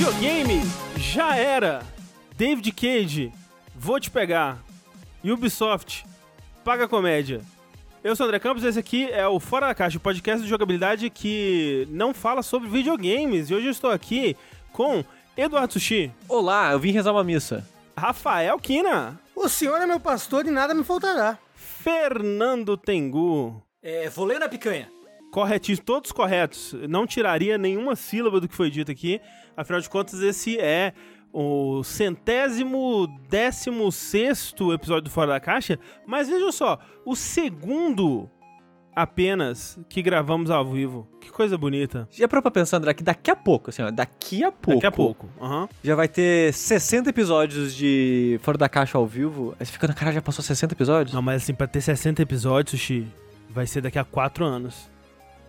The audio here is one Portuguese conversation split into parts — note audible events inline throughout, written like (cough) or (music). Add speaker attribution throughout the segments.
Speaker 1: Videogame já era. David Cage, vou te pegar. Ubisoft, paga comédia. Eu sou o André Campos e esse aqui é o Fora da Caixa, o podcast de jogabilidade que não fala sobre videogames. E hoje eu estou aqui com Eduardo Sushi,
Speaker 2: Olá, eu vim rezar uma missa.
Speaker 1: Rafael Kina,
Speaker 3: O senhor é meu pastor e nada me faltará.
Speaker 1: Fernando Tengu.
Speaker 4: É, vou ler na picanha.
Speaker 1: Corretíssimo, todos corretos. Não tiraria nenhuma sílaba do que foi dito aqui. Afinal de contas, esse é o centésimo décimo sexto episódio do Fora da Caixa. Mas vejam só, o segundo apenas que gravamos ao vivo. Que coisa bonita.
Speaker 2: Já parou pra pensar, André, que daqui a pouco, assim, ó, daqui a pouco.
Speaker 1: Daqui a pouco. Aham.
Speaker 2: Já vai ter 60 episódios de Fora da Caixa ao vivo. Aí você fica na cara, já passou 60 episódios?
Speaker 1: Não, mas assim, pra ter 60 episódios, Sushi, vai ser daqui a 4 anos.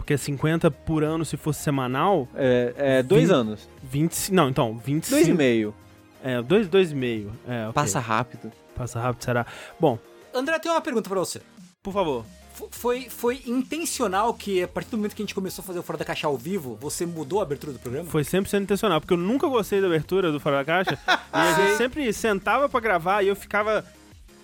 Speaker 1: Porque 50 por ano, se fosse semanal,
Speaker 2: É, é dois
Speaker 1: Vinte-
Speaker 2: anos.
Speaker 1: 20. Não, então, 25.
Speaker 2: Dois e meio.
Speaker 1: É, dois, dois e meio. É, ok.
Speaker 2: Passa rápido.
Speaker 1: Passa rápido, será? Bom,
Speaker 4: André, tem uma pergunta pra você.
Speaker 1: por favor.
Speaker 4: F- Foi, foi intencional que, a partir do momento que a gente começou a fazer o Fora da Caixa ao vivo, você mudou a abertura do programa?
Speaker 1: Foi 100% intencional, porque eu nunca gostei da abertura do Fora da Caixa. (laughs) e a gente sempre sentava pra gravar e eu ficava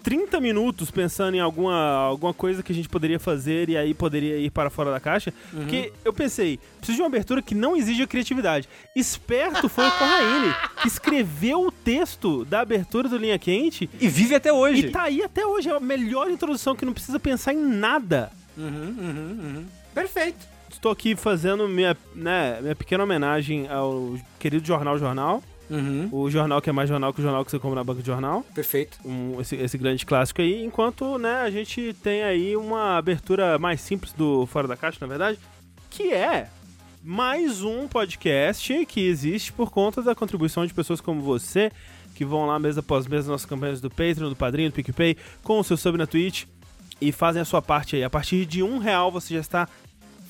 Speaker 1: 30 minutos pensando em alguma, alguma coisa que a gente poderia fazer e aí poderia ir para Fora da Caixa. Porque eu pensei, preciso de uma abertura que não exija criatividade. Esperto foi o Corraine, que escreveu o texto da abertura do Linha Quente
Speaker 2: E vive até hoje.
Speaker 1: e tá aí até hoje. É a melhor introdução que não precisa pensar em nada.
Speaker 4: Uhum, uhum, uhum. Perfeito.
Speaker 1: Estou aqui fazendo minha, né, minha pequena homenagem ao querido Jornal Jornal.
Speaker 4: Uhum.
Speaker 1: O jornal que é mais jornal que o jornal que você compra na banca de jornal.
Speaker 4: Perfeito.
Speaker 1: Um- esse, esse grande clássico aí. Enquanto né, a gente tem aí uma abertura mais simples do Fora da Caixa, na verdade. Que é mais um podcast que existe por conta da contribuição de pessoas como você. Que vão lá mês após mês nas nossas campanhas do Patreon, do Padrinho, do PicPay, com o seu sub na Twitch. E fazem a sua parte aí. A partir de um real você já está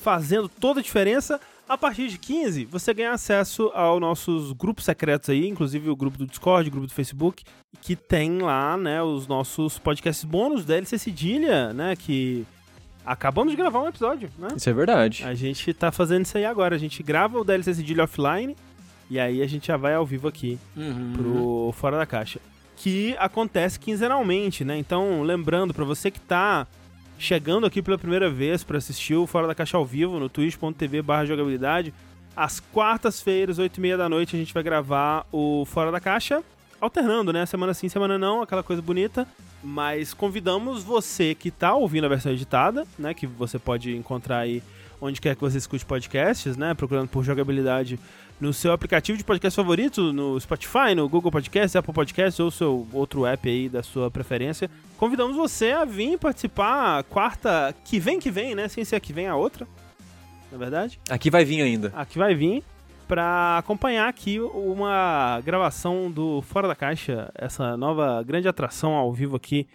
Speaker 1: fazendo toda a diferença. A partir de 15, você ganha acesso aos nossos grupos secretos aí, inclusive o grupo do Discord, o grupo do Facebook, que tem lá, né, os nossos podcasts bônus da LC Cedilha, né, que acabamos de gravar um episódio, né?
Speaker 2: Isso é verdade.
Speaker 1: A gente tá fazendo isso aí agora, a gente grava o DLC Cedilha offline e aí a gente já vai ao vivo aqui
Speaker 4: Uhum.
Speaker 1: pro Fora da Caixa. Que acontece quinzenalmente, né? Então, lembrando, pra você que tá chegando aqui pela primeira vez pra assistir o Fora da Caixa ao vivo no twitch.tv jogabilidade, às quartas-feiras, 8 e meia da noite, a gente vai gravar o Fora da Caixa, alternando, né? Semana sim, semana não, aquela coisa bonita. Mas convidamos você que tá ouvindo a versão editada, né? Que você pode encontrar aí onde quer que você escute podcasts, né? Procurando por jogabilidade no seu aplicativo de podcast favorito, no Spotify, no Google Podcasts, Apple Podcasts ou seu outro app aí da sua preferência. Convidamos você a vir participar quarta que vem que vem, né? Sem ser a que vem a outra, na verdade.
Speaker 2: Aqui vai vir ainda.
Speaker 1: A que vai vir para acompanhar aqui uma gravação do Fora da Caixa, essa nova grande atração ao vivo aqui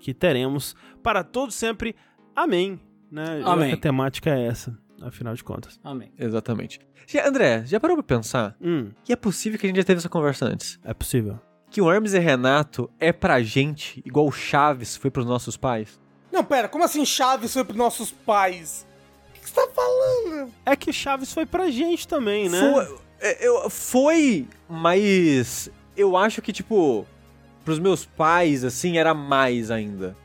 Speaker 1: que teremos para todos sempre. Amém. Né?
Speaker 4: Amém.
Speaker 1: A temática é essa, afinal de contas.
Speaker 4: Amém.
Speaker 2: Exatamente. Já- André, já parou pra pensar?
Speaker 1: Hum,
Speaker 2: que é possível que a gente já teve essa conversa antes?
Speaker 1: é possível.
Speaker 2: Que o Hermes e Renato é pra gente igual o Chaves foi pros nossos pais?
Speaker 3: Não, pera, como assim Chaves foi pros nossos pais? O que você tá falando?
Speaker 1: É que Chaves foi pra gente também, né?
Speaker 2: Foi, é, eu- foi, mas eu acho que, tipo, pros meus pais, assim, era mais ainda.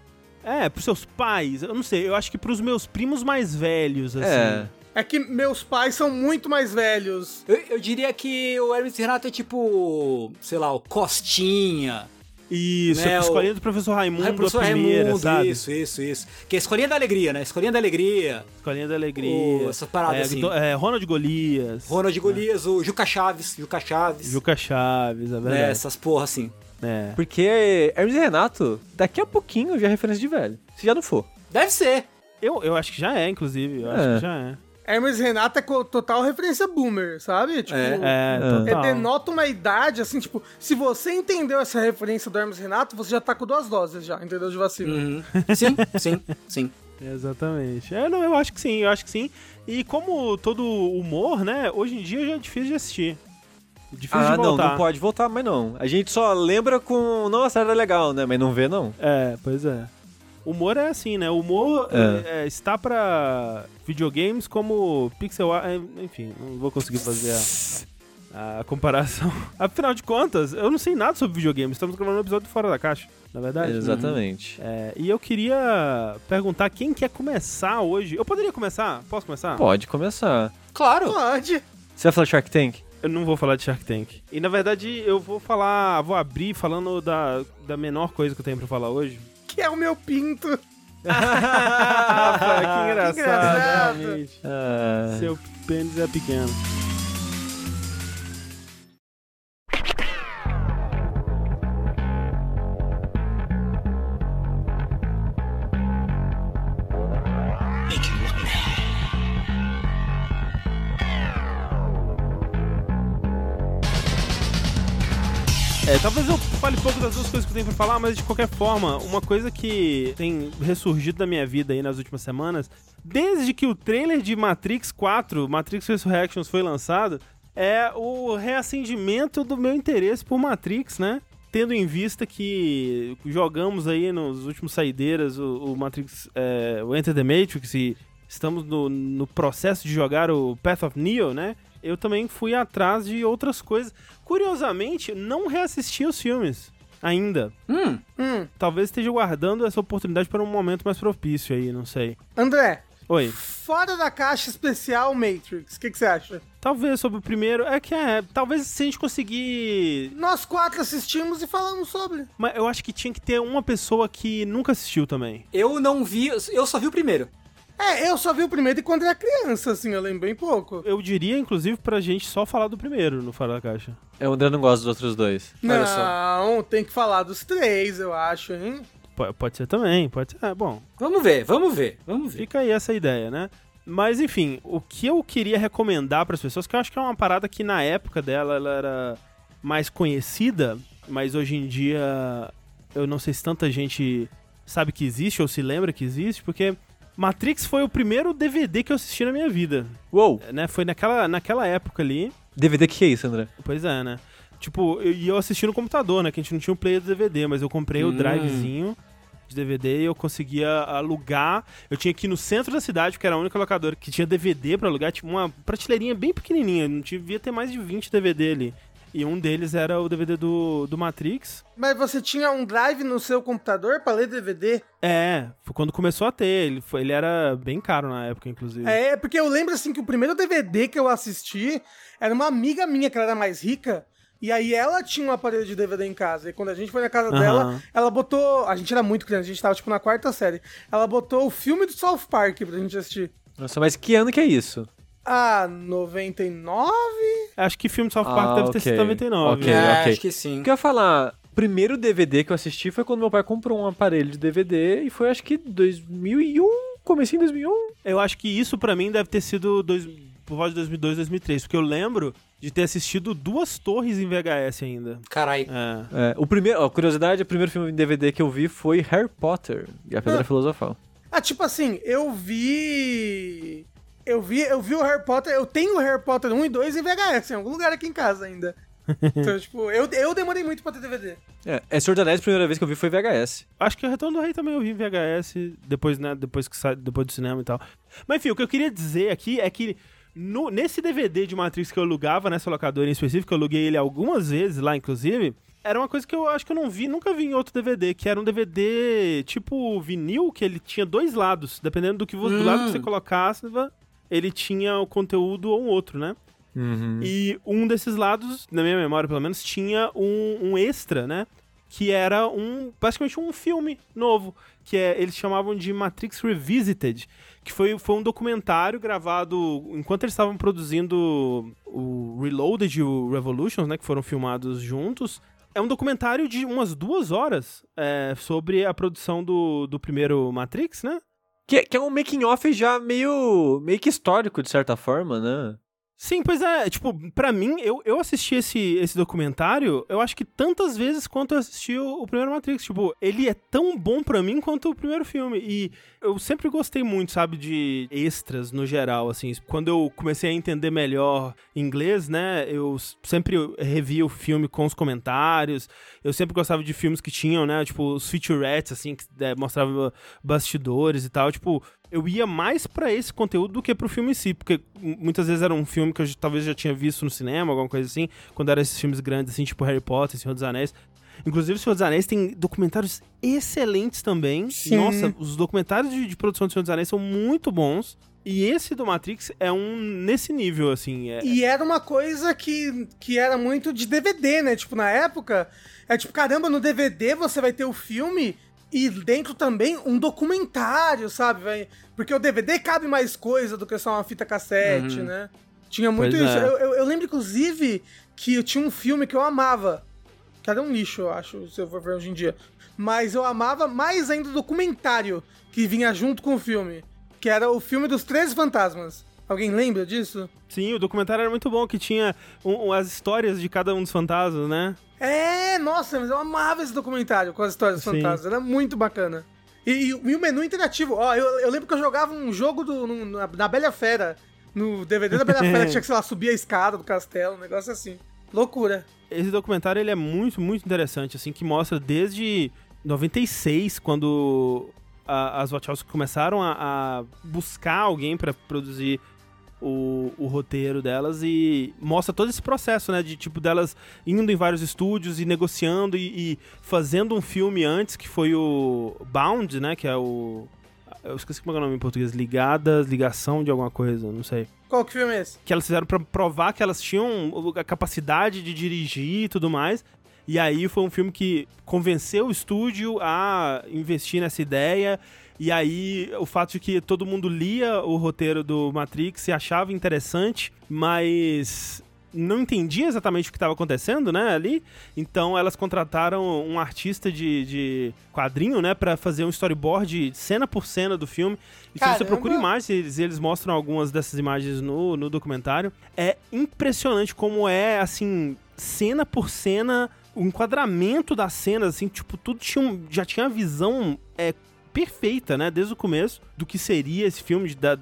Speaker 1: É, pros seus pais. Eu não sei, eu acho que pros meus primos mais velhos, assim.
Speaker 2: É.
Speaker 3: É que meus pais são muito mais velhos.
Speaker 4: Eu, eu diria que o Hermes Renato é tipo, sei lá, o Costinha.
Speaker 1: Isso,
Speaker 4: Né,
Speaker 1: a
Speaker 4: o-
Speaker 1: escolinha do professor Raimundo,
Speaker 4: Ai, professor
Speaker 1: a primeira,
Speaker 4: Raimundo,
Speaker 1: sabe?
Speaker 4: isso, isso, isso. Que é a escolinha da alegria, né? Escolinha da alegria.
Speaker 1: Escolinha da Alegria.
Speaker 4: O- essa parada
Speaker 1: é,
Speaker 4: assim.
Speaker 1: é, Ronald Golias.
Speaker 4: Ronald Golias, o Juca Chaves, Juca Chaves.
Speaker 1: Juca Chaves, é
Speaker 4: né?
Speaker 1: verdade.
Speaker 4: Essas porra assim.
Speaker 1: É.
Speaker 2: Porque Hermes e Renato, daqui a pouquinho já é referência de velho. Se já não for.
Speaker 4: Deve ser.
Speaker 1: Eu, eu acho que já é, inclusive. Eu
Speaker 2: É.
Speaker 1: acho que já é.
Speaker 3: Hermes e Renato é total referência boomer, sabe? Tipo,
Speaker 4: É.
Speaker 1: É,
Speaker 3: é,
Speaker 1: total.
Speaker 3: denota uma idade, assim, tipo, se você entendeu essa referência do Hermes e Renato, você já tá com duas doses já, entendeu? De vacina.
Speaker 4: Uhum. Sim, (laughs) sim, sim.
Speaker 1: Exatamente. É, não, eu acho que sim, eu acho que sim. E como todo humor, né, hoje em dia já é difícil de assistir. Difícil
Speaker 2: ah,
Speaker 1: de
Speaker 2: não,
Speaker 1: voltar.
Speaker 2: não pode voltar mais não. A gente só lembra com. Nossa, era legal, né? Mas não vê, não.
Speaker 1: É, pois é. Humor é assim, né? O humor
Speaker 2: É.
Speaker 1: é, está pra videogames como pixel art. é, Enfim, não vou conseguir fazer a. a comparação. (laughs) Afinal de contas, eu não sei nada sobre videogame. Estamos gravando um episódio fora da caixa, na verdade.
Speaker 2: Exatamente.
Speaker 1: É, e eu queria perguntar quem quer começar hoje. Eu poderia começar? Posso começar?
Speaker 2: Pode começar.
Speaker 4: Claro.
Speaker 3: Pode.
Speaker 2: Você vai falar Shark Tank?
Speaker 1: Eu não vou falar de Shark Tank. E na verdade eu vou falar, vou abrir falando da, da menor coisa que eu tenho pra falar hoje.
Speaker 3: Que é o meu pinto. (laughs)
Speaker 1: Ah, (laughs) que engraçado,
Speaker 3: engraçado.
Speaker 1: realmente.
Speaker 2: Ah,
Speaker 1: Seu pênis é pequeno. É, talvez eu fale pouco das duas coisas que eu tenho pra falar, mas de qualquer forma, uma coisa que tem ressurgido da minha vida aí nas últimas semanas, desde que o trailer de Matrix 4, Matrix Resurrections, foi lançado, é o reacendimento do meu interesse por Matrix, né? Tendo em vista que jogamos aí nos últimos saideiras o, o Matrix, é, o Enter the Matrix e estamos no, no processo de jogar o Path of Neo, né? Eu também fui atrás de outras coisas. Curiosamente, não reassisti os filmes ainda.
Speaker 4: Hum,
Speaker 3: Hum,
Speaker 1: Talvez esteja guardando essa oportunidade para um momento mais propício aí, não sei.
Speaker 3: André,
Speaker 1: Oi.
Speaker 3: fora da caixa especial Matrix, o que, que você acha?
Speaker 1: Talvez sobre o primeiro. É que é. Talvez se a gente conseguir.
Speaker 3: Nós quatro assistimos e falamos sobre.
Speaker 1: Mas eu acho que tinha que ter uma pessoa que nunca assistiu também.
Speaker 4: eu não vi, eu só vi o primeiro.
Speaker 3: É, eu só vi o primeiro e quando era criança, assim, eu lembro bem pouco.
Speaker 1: Eu diria, inclusive, pra gente só falar do primeiro no Fora da Caixa.
Speaker 2: é, o André não gosta dos outros dois.
Speaker 4: Olha
Speaker 3: Não, tem que falar dos três, eu acho, hein?
Speaker 1: P- pode ser também, pode ser. É, bom,
Speaker 4: Vamos ver, vamos ver, vamos ver.
Speaker 1: fica aí essa ideia, né? Mas enfim, o que eu queria recomendar para as pessoas, que eu acho que é uma parada que na época dela ela era mais conhecida, mas hoje em dia eu não sei se tanta gente sabe que existe ou se lembra que existe, porque Matrix foi o primeiro DVD que eu assisti na minha vida,
Speaker 2: Uou!
Speaker 1: né? Foi naquela, naquela época ali.
Speaker 2: DVD, o que é isso, André?
Speaker 1: Pois é, né? Tipo, eu- e eu assisti no computador, né? Que a gente não tinha o player do DVD, mas eu comprei o
Speaker 2: Hum.
Speaker 1: drivezinho de DVD e eu conseguia alugar. Eu tinha que ir no centro da cidade, porque era a única locadora que tinha DVD pra alugar. Tipo, uma prateleirinha bem pequenininha. Não devia ter mais de 20 DVD ali. E um deles era o DVD do, do Matrix.
Speaker 3: Mas você tinha um drive no seu computador pra ler DVD?
Speaker 1: É, foi quando começou a ter. Ele, foi, ele era bem caro na época, inclusive.
Speaker 3: É, porque eu lembro, assim, que o primeiro DVD que eu assisti era uma amiga minha que ela era mais rica. E aí ela tinha um aparelho de DVD em casa. E quando a gente foi na casa
Speaker 1: Aham.
Speaker 3: dela, ela botou. A gente era muito criança, a gente tava tipo na quarta série. Ela botou o filme do South Park pra gente assistir.
Speaker 2: Nossa, mas que ano que é isso?
Speaker 3: Ah, 99?
Speaker 1: Acho que filme de South Park
Speaker 2: Ah,
Speaker 1: deve ter sido
Speaker 2: ok.
Speaker 1: 99.
Speaker 2: Ok,
Speaker 4: é,
Speaker 2: ok.
Speaker 4: acho que sim.
Speaker 2: O que eu ia falar? O primeiro DVD que eu assisti foi quando meu pai comprou um aparelho de DVD e foi acho que 2001, comecinho de 2001.
Speaker 1: Eu acho que isso pra mim deve ter sido dois, por volta de 2002, 2003, porque eu lembro de ter assistido duas torres em VHS ainda.
Speaker 4: Carai.
Speaker 1: É.
Speaker 2: É, o primeiro, ó, curiosidade, o primeiro filme em DVD que eu vi foi Harry Potter e a Pedra
Speaker 3: Ah.
Speaker 2: Filosofal.
Speaker 3: Ah, tipo assim, eu vi. Eu vi, eu vi o Harry Potter, eu tenho o Harry Potter 1 e 2 em VHS, em algum lugar aqui em casa ainda. (laughs) então, tipo, eu, eu demorei muito pra ter DVD.
Speaker 2: É, é Senhor dos Anéis, a primeira vez que eu vi foi VHS.
Speaker 1: Acho que o Retorno do Rei também eu vi em VHS, depois, né, depois, que sai, depois do cinema e tal. Mas enfim, o que eu queria dizer aqui é que no- nesse DVD de Matrix que eu alugava nessa locadora em específico, eu aluguei ele algumas vezes lá, inclusive, era uma coisa que eu acho que eu não vi, nunca vi em outro DVD, que era um DVD tipo vinil, que ele tinha dois lados, dependendo do que você, do lado que você colocasse, ele tinha o conteúdo ou um outro, né?
Speaker 2: Uhum.
Speaker 1: E um desses lados, na minha memória pelo menos, tinha um, um extra, né? Que era um basicamente um filme novo, que é, eles chamavam de Matrix Revisited, que foi, foi um documentário gravado enquanto eles estavam produzindo o Reloaded e o Revolutions, né? Que foram filmados juntos. É um documentário de umas duas horas é, sobre a produção do, do primeiro Matrix, né?
Speaker 2: Que, que é um making off já meio, meio que histórico, de certa forma, né?
Speaker 1: Sim, pois é, tipo, pra mim, eu, eu assisti esse, esse documentário, eu acho que tantas vezes quanto eu assisti o, o primeiro Matrix. Tipo, ele é tão bom pra mim quanto o primeiro filme. E eu sempre gostei muito, sabe, de extras no geral, assim. Quando eu comecei a entender melhor inglês, né, eu sempre revia o filme com os comentários. Eu sempre gostava de filmes que tinham, né, tipo, os featurettes, assim, que é, mostrava bastidores e tal. Tipo, eu ia mais pra esse conteúdo do que pro filme em si, porque muitas vezes era um filme que eu talvez já tinha visto no cinema, alguma coisa assim, quando eram esses filmes grandes, assim, tipo Harry Potter, Senhor dos Anéis. Inclusive, o Senhor dos Anéis tem documentários excelentes também.
Speaker 3: Sim.
Speaker 1: Nossa, os documentários de, de produção do Senhor dos Anéis são muito bons. E esse do Matrix é um nesse nível, assim. É,
Speaker 3: E era uma coisa que, que era muito de DVD, né? Tipo, na época, é tipo, caramba, no DVD você vai ter o filme e dentro também um documentário, sabe? Porque o DVD cabe mais coisa do que só uma fita cassete,
Speaker 2: Uhum.
Speaker 3: né? Tinha muito
Speaker 1: Pois
Speaker 3: isso.
Speaker 1: é.
Speaker 3: Eu, eu- eu lembro, inclusive, que eu tinha um filme que eu amava. Que era um lixo, eu acho, se eu for ver hoje em dia. Mas eu amava mais ainda o documentário que vinha junto com o filme. Que era o filme dos Três Fantasmas. Alguém lembra disso?
Speaker 1: Sim, o documentário era muito bom, que tinha um- um- as histórias de cada um dos fantasmas, né?
Speaker 3: É, nossa, mas eu amava esse documentário com as histórias
Speaker 1: Sim.
Speaker 3: fantásticas. Era muito bacana. E, e- e o menu interativo, ó, eu, eu lembro que eu jogava um jogo do, no- na, na Bela Fera. No DVD da Bela Fera, que (laughs) tinha que, sei lá, subir a escada do castelo, um negócio assim. Loucura.
Speaker 1: Esse documentário ele é muito, muito interessante, assim, que mostra desde 96, quando a- as Wachowski começaram a, a buscar alguém pra produzir o, o roteiro delas e mostra todo esse processo, né, de tipo delas indo em vários estúdios e negociando e, e fazendo um filme antes que foi o Bound, né, que é o eu esqueci como é o nome em português, ligadas, ligação de alguma coisa, não sei
Speaker 3: Qual que filme é esse?
Speaker 1: que elas fizeram pra provar que elas tinham a capacidade de dirigir e tudo mais. E aí foi um filme que convenceu o estúdio a investir nessa ideia. E aí o fato de que todo mundo lia o roteiro do Matrix e achava interessante, mas não entendia exatamente o que estava acontecendo, né, ali. Então elas contrataram um artista de, de quadrinho, né, para fazer um storyboard cena por cena do filme. E se você procura imagens, eles, eles mostram algumas dessas imagens no, no documentário. É impressionante como é, assim, cena por cena, o enquadramento das cenas, assim, tipo, tudo tinha um- já tinha a visão é, perfeita, né, desde o começo, do que seria esse filme, da-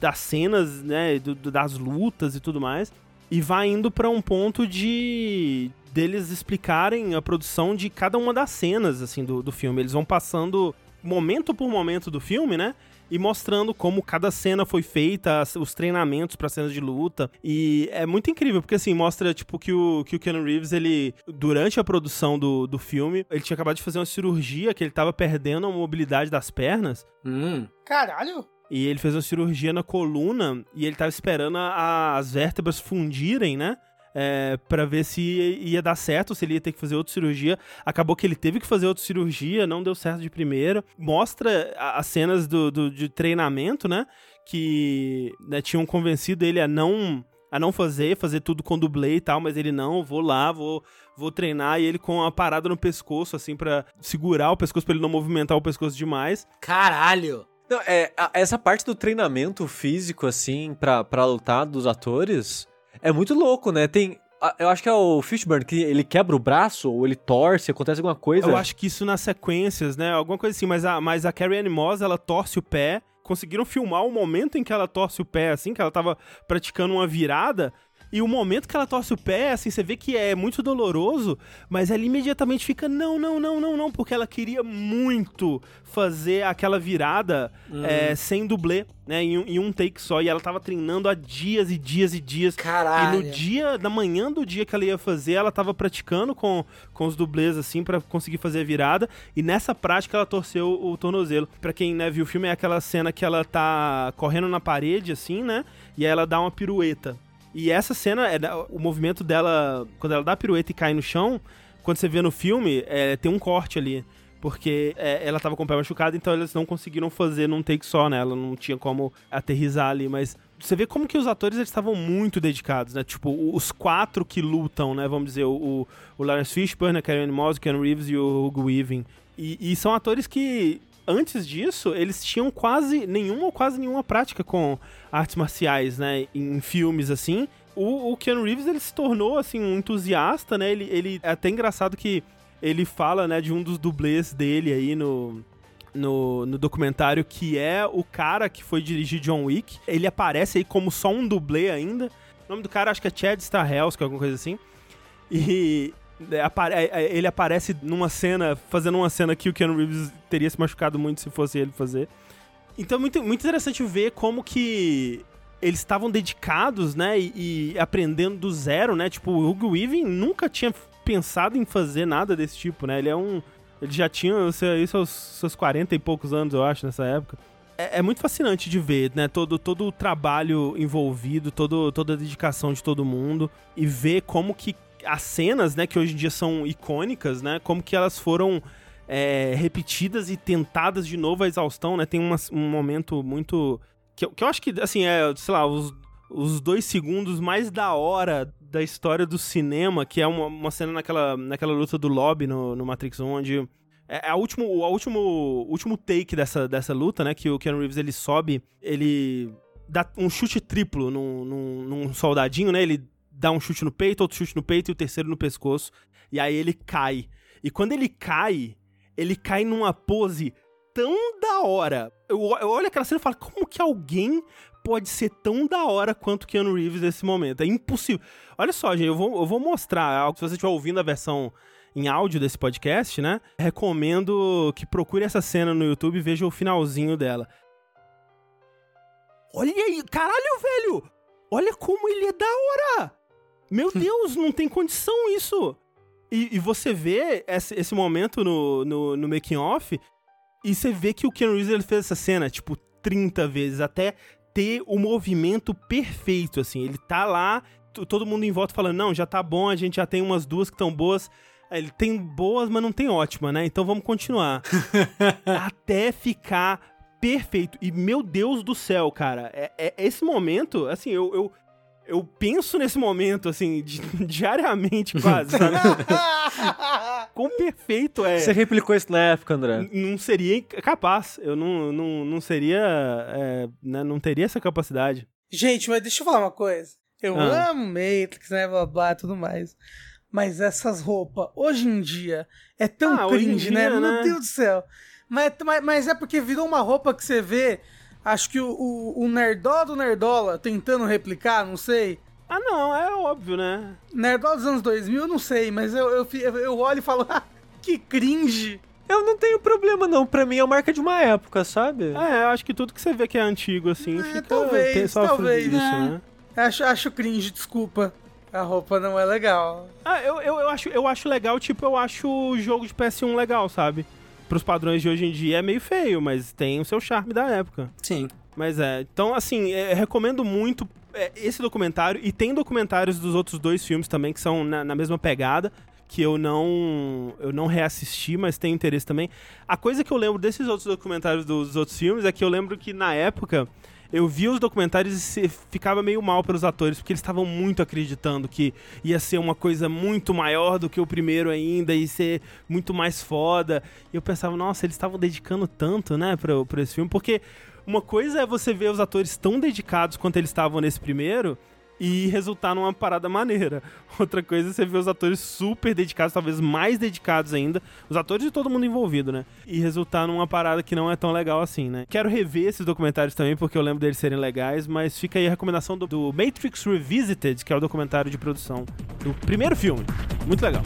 Speaker 1: das cenas, né, do- das lutas e tudo mais. E vai indo pra um ponto de deles explicarem a produção de cada uma das cenas, assim, do, do filme. Eles vão passando momento por momento do filme, né? E mostrando como cada cena foi feita, os treinamentos para cenas de luta. E é muito incrível, porque assim, mostra, tipo, que o, que o Keanu Reeves, ele, durante a produção do, do filme, ele tinha acabado de fazer uma cirurgia, que ele tava perdendo a mobilidade das pernas.
Speaker 2: Hum.
Speaker 3: Caralho!
Speaker 1: E ele fez uma cirurgia na coluna e ele tava esperando a- as vértebras fundirem, né? É, para ver se ia dar certo, se ele ia ter que fazer outra cirurgia. Acabou que ele teve que fazer outra cirurgia, não deu certo de primeira. Mostra as cenas do, do- de treinamento, né? Que né, tinham convencido ele a não a não fazer, fazer tudo com dublê e tal, mas ele não, vou lá, vou vou treinar e ele com a parada no pescoço assim pra segurar o pescoço pra ele não movimentar o pescoço demais.
Speaker 4: Caralho!
Speaker 2: Não, é, a- essa parte do treinamento físico, assim, pra lutar dos atores, é muito louco, né? Tem. Eu acho que é o Fishburne, que ele quebra o braço, ou ele torce, acontece alguma coisa.
Speaker 1: Eu acho que isso nas sequências, né? Alguma coisa assim, mas a, mas a Carrie Ann Moss, ela torce o pé. Conseguiram filmar o momento em que ela torce o pé, assim, que ela tava praticando uma virada. E o momento que ela torce o pé, assim, você vê que é muito doloroso, mas ela imediatamente fica, não, não, não, não, não, porque ela queria muito fazer aquela virada é, sem dublê, né, em, um- em um take só. E ela tava treinando há dias e dias e dias.
Speaker 4: Caralho!
Speaker 1: E no dia, na manhã do dia que ela ia fazer, ela tava praticando com, com os dublês, assim, pra conseguir fazer a virada. E nessa prática ela torceu o tornozelo. Pra quem né, viu o filme, é aquela cena que ela tá correndo na parede, assim, né? E aí ela dá uma pirueta. E essa cena, é o movimento dela, quando ela dá a pirueta e cai no chão, quando você vê no filme, é, tem um corte ali. Porque é, ela tava com o pé machucado, então eles não conseguiram fazer num take só, né? Ela não tinha como aterrizar ali, mas você vê como que os atores eles estavam muito dedicados, né? Tipo, os quatro que lutam, né? Vamos dizer, o, o Lawrence Fishburne, a Karen Moss, o Ken Reeves e o Hugo Weaving. E, e são atores que, antes disso, eles tinham quase nenhuma ou quase nenhuma prática com artes marciais, né? Em filmes, assim. O, o Keanu Reeves, ele se tornou, assim, um entusiasta, né? Ele, ele é até engraçado que ele fala, né, de um dos dublês dele aí no, no, no documentário, que é o cara que foi dirigir John Wick. Ele aparece aí como só um dublê ainda. O nome do cara acho que é Chad Stahelski, alguma coisa assim. E ele aparece numa cena, fazendo uma cena que o Keanu Reeves teria se machucado muito se fosse ele fazer. Então é muito, muito interessante ver como que eles estavam dedicados, né, e, e aprendendo do zero, né? Tipo, o Hugo Weaving nunca tinha pensado em fazer nada desse tipo, né? Ele é um... Ele já tinha isso aos seus 40 e poucos anos, eu acho, nessa época. É, é, muito fascinante de ver, né? Todo, todo o trabalho envolvido, todo, toda a dedicação de todo mundo. E ver como que as cenas, né, que hoje em dia são icônicas, né? Como que elas foram é, repetidas e tentadas de novo à exaustão, né? Tem uma, um momento muito. Que, que eu acho que, assim, é, sei lá, os, os dois segundos mais da hora da história do cinema, que é uma, uma cena naquela, naquela luta do lobby no, no Matrix 1, onde é, é a último, o último, último take dessa, dessa luta, né? Que o Keanu Reeves ele sobe, ele dá um chute triplo num, num, num, soldadinho, né? Ele dá um chute no peito, outro chute no peito e o terceiro no pescoço. E aí ele cai. E quando ele cai, ele cai numa pose tão da hora. Eu, eu olho aquela cena e falo, como que alguém pode ser tão da hora quanto Keanu Reeves nesse momento? É impossível. Olha só, gente, eu vou, eu vou mostrar. Se você estiver ouvindo a versão em áudio desse podcast, né? Recomendo que procure essa cena no YouTube e veja o finalzinho dela. Olha aí, caralho, velho! Olha como ele é da hora! Meu Deus, não tem condição isso! E, e você vê esse, esse momento no, no, no making off e você vê que o Ken Reeves ele fez essa cena, tipo, 30 vezes, até ter o movimento perfeito, assim. Ele tá lá, todo mundo em volta falando, não, já tá bom, a gente já tem umas duas que estão boas. Ele tem boas, mas não tem ótima, né? Então vamos continuar. (laughs) até ficar perfeito. E meu Deus do céu, cara, é, é esse momento, assim, eu, eu, eu penso nesse momento, assim, di (laughs) diariamente quase, sabe? (laughs) Quão perfeito é.
Speaker 2: Você replicou isso na época, André?
Speaker 1: N não seria capaz. Eu não, não, não seria. É, né, não teria essa capacidade.
Speaker 3: Gente, mas deixa eu falar uma coisa. Eu ah. amo Matrix, né? Blá blá tudo mais. Mas essas roupas, hoje em dia, é tão ah, cringe, né? dia, né? Meu Deus do céu. Mas, mas, mas é porque virou uma roupa que você vê Acho que o, o, o Nerdola do Nerdola tentando replicar, não sei.
Speaker 1: Ah, não, é óbvio, né?
Speaker 3: Nerdola dos anos 2000, eu não sei, mas eu, eu, eu olho e falo, (laughs) ah, que cringe.
Speaker 2: Eu não tenho problema, não. Pra mim é marca de uma época, sabe?
Speaker 1: É, eu acho que tudo que você vê que é antigo, assim, é, fica...
Speaker 3: Talvez, talvez. Disso, né? né? Acho, acho cringe, desculpa. A roupa não é legal.
Speaker 1: Ah, eu, eu, eu, acho, eu acho legal, tipo, eu acho o jogo de PS1 legal, sabe? Pros padrões de hoje em dia é meio feio, mas tem o seu charme da época.
Speaker 4: Sim.
Speaker 1: Mas é, então assim, é, recomendo muito é, esse documentário e tem documentários dos outros dois filmes também que são na, na mesma pegada que eu não eu não reassisti, mas tenho interesse também. A coisa que eu lembro desses outros documentários dos outros filmes é que eu lembro que na época eu via os documentários e ficava meio mal pelos atores, porque eles estavam muito acreditando que ia ser uma coisa muito maior do que o primeiro ainda, e ser muito mais foda. E eu pensava, nossa, eles estavam dedicando tanto, né, pra, pra esse filme, porque uma coisa é você ver os atores tão dedicados quanto eles estavam nesse primeiro, e resultar numa parada maneira. (laughs) Outra coisa é você ver os atores super dedicados, talvez mais dedicados ainda, os atores e todo mundo envolvido, né? E resultar numa parada que não é tão legal assim, né? Quero rever esses documentários também, porque eu lembro deles serem legais, mas fica aí a recomendação do, do Matrix Revisited, que é o documentário de produção do primeiro filme. Muito legal.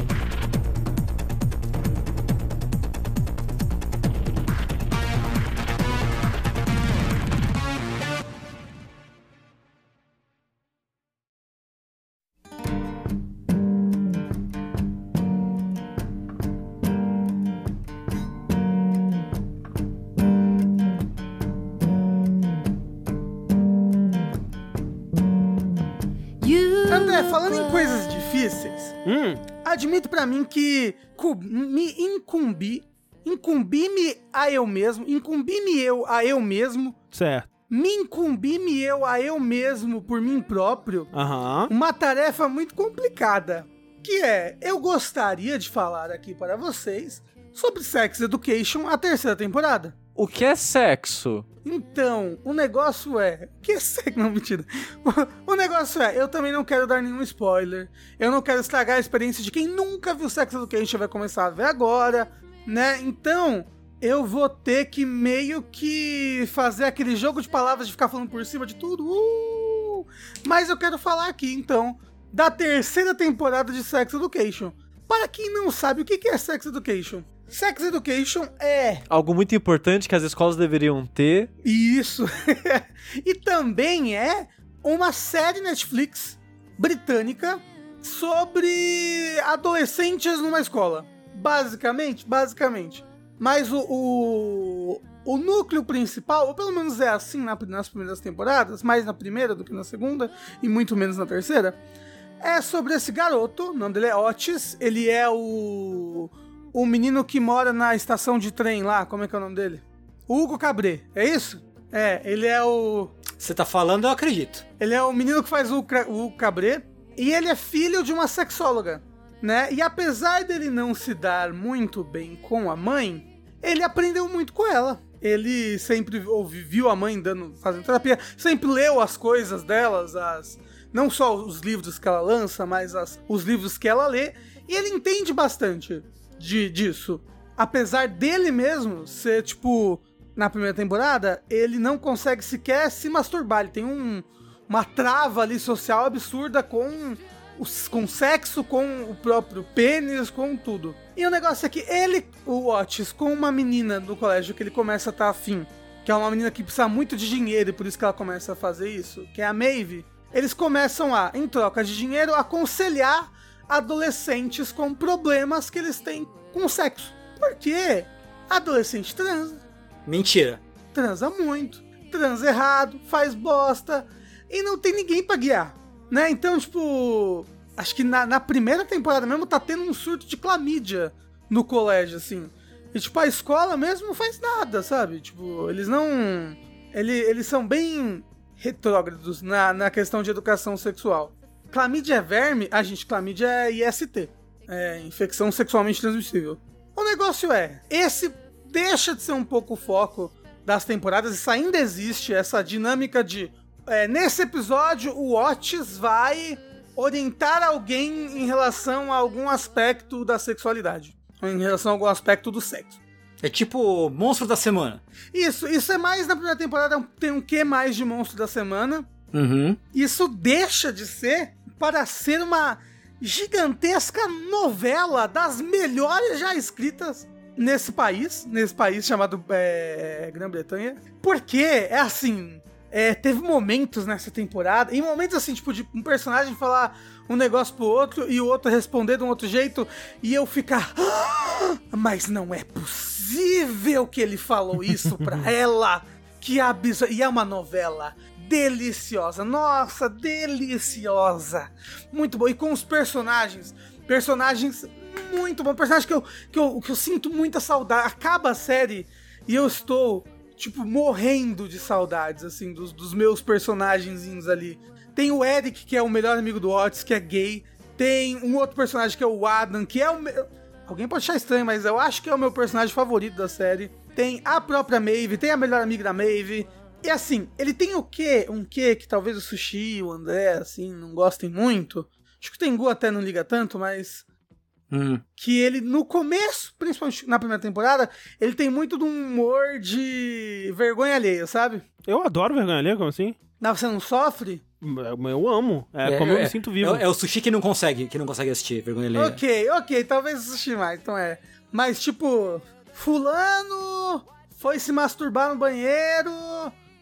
Speaker 3: Hum. Admito para mim que me incumbi, incumbi-me a eu mesmo, incumbi-me eu a eu mesmo.
Speaker 1: Certo.
Speaker 3: Me incumbi-me eu a eu mesmo por mim próprio.
Speaker 1: Uhum.
Speaker 3: Uma tarefa muito complicada. Que é, eu gostaria de falar aqui para vocês sobre Sex Education, a terceira temporada.
Speaker 2: O que é sexo?
Speaker 3: Então, o negócio é. O que é sexo? Não, mentira. O, negócio é, eu também não quero dar nenhum spoiler. Eu não quero estragar a experiência de quem nunca viu Sex Education vai começar a ver agora, né? Então, eu vou ter que meio que fazer aquele jogo de palavras de ficar falando por cima de tudo. Uh! Mas eu quero falar aqui, então, da terceira temporada de Sex Education. Para quem não sabe o que é Sex Education, Sex Education é
Speaker 2: Algo muito importante que as escolas deveriam ter.
Speaker 3: isso. (laughs) e também é uma série Netflix britânica sobre adolescentes numa escola. Basicamente, basicamente. Mas o, o, o núcleo principal, ou pelo menos é assim na- nas primeiras temporadas, mais na primeira do que na segunda, e muito menos na terceira, é sobre esse garoto, o nome dele é Otis, ele é o, o menino que mora na estação de trem lá, como é que é o nome dele? Hugo Cabré, é isso? É, ele é o...
Speaker 4: Você tá falando, eu acredito.
Speaker 3: Ele é o menino que faz o, Cra- o Cabré. E ele é filho de uma sexóloga, né? E apesar dele não se dar muito bem com a mãe, ele aprendeu muito com ela. Ele sempre ouvi- viu a mãe dando, fazendo terapia, sempre leu as coisas delas, as não só os livros que ela lança, mas as- os livros que ela lê. E ele entende bastante de, disso. Apesar dele mesmo ser, tipo, na primeira temporada, ele não consegue sequer se masturbar. Ele tem um, uma trava ali social absurda com, os, com sexo, com o próprio pênis, com tudo. E o negócio é que ele, o Otis, com uma menina do colégio que ele começa a estar afim, que é uma menina que precisa muito de dinheiro e por isso que ela começa a fazer isso, que é a Maeve, eles começam a, em troca de dinheiro, aconselhar adolescentes com problemas que eles têm com sexo. Porque adolescente transa,
Speaker 4: Mentira.
Speaker 3: transa muito, transa errado, faz bosta e não tem ninguém pra guiar, né? Então, tipo, acho que na, na primeira temporada mesmo tá tendo um surto de clamídia no colégio, assim. E, tipo, a escola mesmo não faz nada, sabe? Tipo, eles não. Ele, eles são bem retrógrados na, na questão de educação sexual. Clamídia é verme? Ah, gente, clamídia é IST. É infecção sexualmente transmissível. O negócio é, esse deixa de ser um pouco o foco das temporadas, isso ainda existe, essa dinâmica de. é, nesse episódio, o Otis vai orientar alguém em relação a algum aspecto da sexualidade. Em relação a algum aspecto do sexo.
Speaker 4: É tipo monstro da semana.
Speaker 3: Isso, isso é mais na primeira temporada, tem um que mais de monstro da semana.
Speaker 4: Uhum.
Speaker 3: Isso deixa de ser para ser uma gigantesca novela das melhores já escritas nesse país, nesse país chamado é, Grã-Bretanha. Porque é assim, é, teve momentos nessa temporada, e momentos assim, tipo, de um personagem falar um negócio pro outro e o outro responder de um outro jeito, e eu ficar. "Ah, Mas não é possível que ele falou isso pra (laughs) ela. Que absurdo. E é uma novela deliciosa. Nossa, deliciosa. Muito bom. E com os personagens. Personagens muito bom. Personagem que eu, que eu, que eu sinto muita saudade. Acaba a série e eu estou, tipo, morrendo de saudades, assim, dos, dos meus personagenzinhos ali. Tem o Eric, que é o melhor amigo do Otis, que é gay. Tem um outro personagem que é o Adam, que é o. me- Alguém pode achar estranho, mas eu acho que é o meu personagem favorito da série. Tem a própria Maeve, tem a melhor amiga da Maeve. E assim, ele tem o quê? Um quê que talvez o Sushi e o André, assim, não gostem muito. Acho que o Tengu até não liga tanto, mas
Speaker 4: Hum.
Speaker 3: que ele, no começo, principalmente na primeira temporada, ele tem muito de um humor de vergonha alheia, sabe?
Speaker 1: Eu adoro vergonha alheia, como assim?
Speaker 3: Não, você não sofre?
Speaker 1: Eu amo. É, como eu me sinto vivo.
Speaker 4: É, é o sushi que não consegue, que não consegue assistir, vergonha alheia.
Speaker 3: Ok, ok, talvez assistir mais, então é. Mas, tipo, fulano foi se masturbar no banheiro,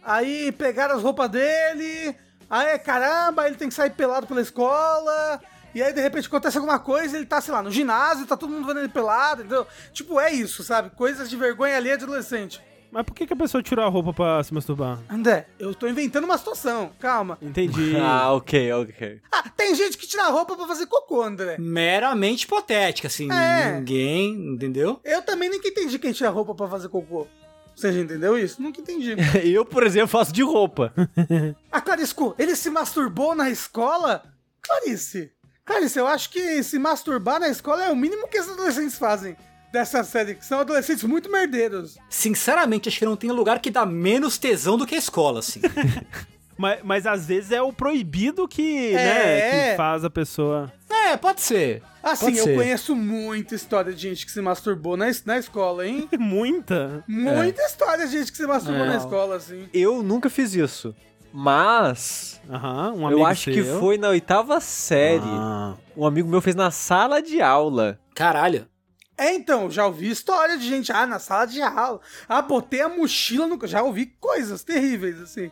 Speaker 3: aí pegaram as roupas dele, aí caramba, ele tem que sair pelado pela escola, e aí de repente acontece alguma coisa, ele tá, sei lá, no ginásio, tá todo mundo vendo ele pelado, entendeu? Tipo, é isso, sabe? Coisas de vergonha alheia de adolescente.
Speaker 1: Mas por que, que a pessoa tirou a roupa pra se masturbar?
Speaker 3: André, eu tô inventando uma situação, calma.
Speaker 1: Entendi. (laughs)
Speaker 2: Ah, ok, ok.
Speaker 3: Ah, tem gente que tira a roupa pra fazer cocô, André.
Speaker 4: Meramente hipotética, assim.
Speaker 3: É.
Speaker 4: Ninguém, entendeu?
Speaker 3: Eu também nunca entendi quem tira a roupa pra fazer cocô. Você já entendeu isso? Nunca entendi. (laughs)
Speaker 2: Eu, por exemplo, faço de roupa. (laughs)
Speaker 3: A Clarisco, ele se masturbou na escola? Clarice, Clarice, eu acho que se masturbar na escola é o mínimo que os adolescentes fazem dessa série, que são adolescentes muito merdeiros.
Speaker 4: Sinceramente, acho que não tem lugar que dá menos tesão do que a escola, assim. (laughs)
Speaker 1: Mas, mas às vezes é o proibido que,
Speaker 3: É.
Speaker 1: né, que faz a pessoa.
Speaker 4: é, pode ser.
Speaker 3: Assim,
Speaker 4: Pode
Speaker 3: eu
Speaker 4: ser.
Speaker 3: conheço muita história de gente que se masturbou na, na escola, hein? (laughs)
Speaker 1: Muita.
Speaker 3: Muita história de gente que se masturbou
Speaker 4: É.
Speaker 3: na escola, assim.
Speaker 2: Eu nunca fiz isso. Mas
Speaker 1: Aham, um amigo
Speaker 2: eu acho que
Speaker 1: seu.
Speaker 2: foi na oitava série.
Speaker 1: Ah.
Speaker 2: Um amigo meu fez na sala de aula.
Speaker 4: Caralho.
Speaker 3: É, então, já ouvi história de gente, ah, na sala de aula, ah, botei a mochila no... Já ouvi coisas terríveis, assim.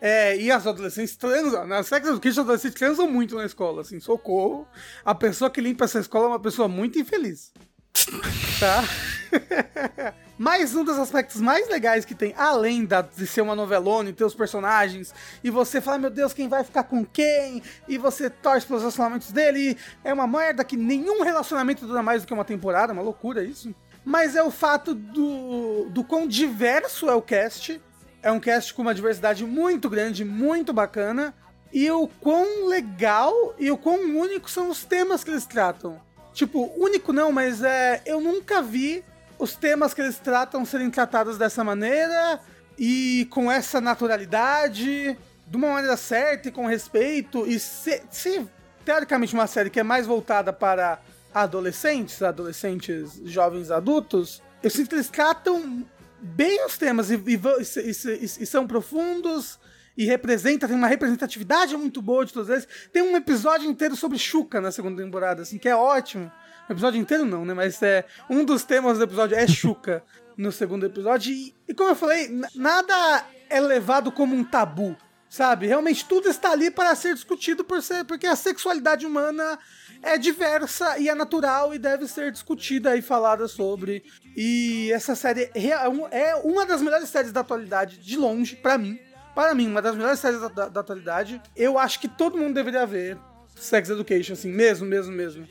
Speaker 3: É, e as adolescentes transam, na Sex Education, os adolescentes transam muito na escola, assim, socorro. A pessoa que limpa essa escola é uma pessoa muito infeliz. (laughs) tá? (laughs) Mas um dos aspectos mais legais que tem, além da, de ser uma novelona e ter os personagens, e você fala, meu Deus, quem vai ficar com quem, e você torce pelos relacionamentos dele, é uma merda que nenhum relacionamento dura mais do que uma temporada, uma loucura isso. Mas é o fato do, do quão diverso é o cast. É um cast com uma diversidade muito grande, muito bacana. E o quão legal e o quão único são os temas que eles tratam. Tipo, único não, mas é. Eu nunca vi os temas que eles tratam serem tratados dessa maneira e com essa naturalidade, de uma maneira certa e com respeito. E se, se teoricamente uma série que é mais voltada para adolescentes, adolescentes, jovens adultos, eu sinto que eles tratam bem os temas e, e, e, e são profundos e representa, tem uma representatividade muito boa de todos eles. Tem um episódio inteiro sobre Chuca na segunda temporada, assim, que é ótimo. Episódio inteiro não, né? Mas é um dos temas do episódio é Chuca (laughs) no segundo episódio. E, e como eu falei, nada é levado como um tabu, sabe? Realmente tudo está ali para ser discutido por ser, porque a sexualidade humana é diversa e é natural e deve ser discutida e falada sobre. E essa série é, é uma das melhores séries da atualidade, de longe, para mim para mim, uma das melhores séries da, da, da, atualidade. Eu acho que todo mundo deveria ver Sex Education, assim, mesmo, mesmo, mesmo.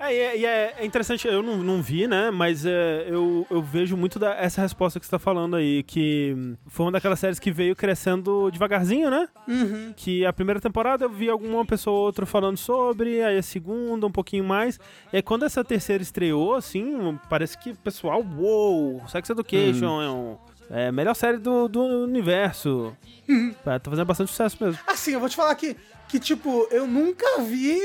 Speaker 1: É, e é, é, interessante, eu não, não vi, né? Mas é, eu, eu vejo muito da, essa resposta que você tá falando aí, que foi uma daquelas séries que veio crescendo devagarzinho, né?
Speaker 3: Uhum.
Speaker 1: Que a primeira temporada eu vi alguma pessoa ou outra falando sobre, aí a segunda um pouquinho mais. E aí quando essa terceira estreou, assim, parece que o pessoal, uou, Sex Education uhum. é um é, melhor série do, do universo.
Speaker 3: Uhum.
Speaker 1: É, tá fazendo bastante sucesso mesmo.
Speaker 3: Assim, eu vou te falar que, que tipo, eu nunca vi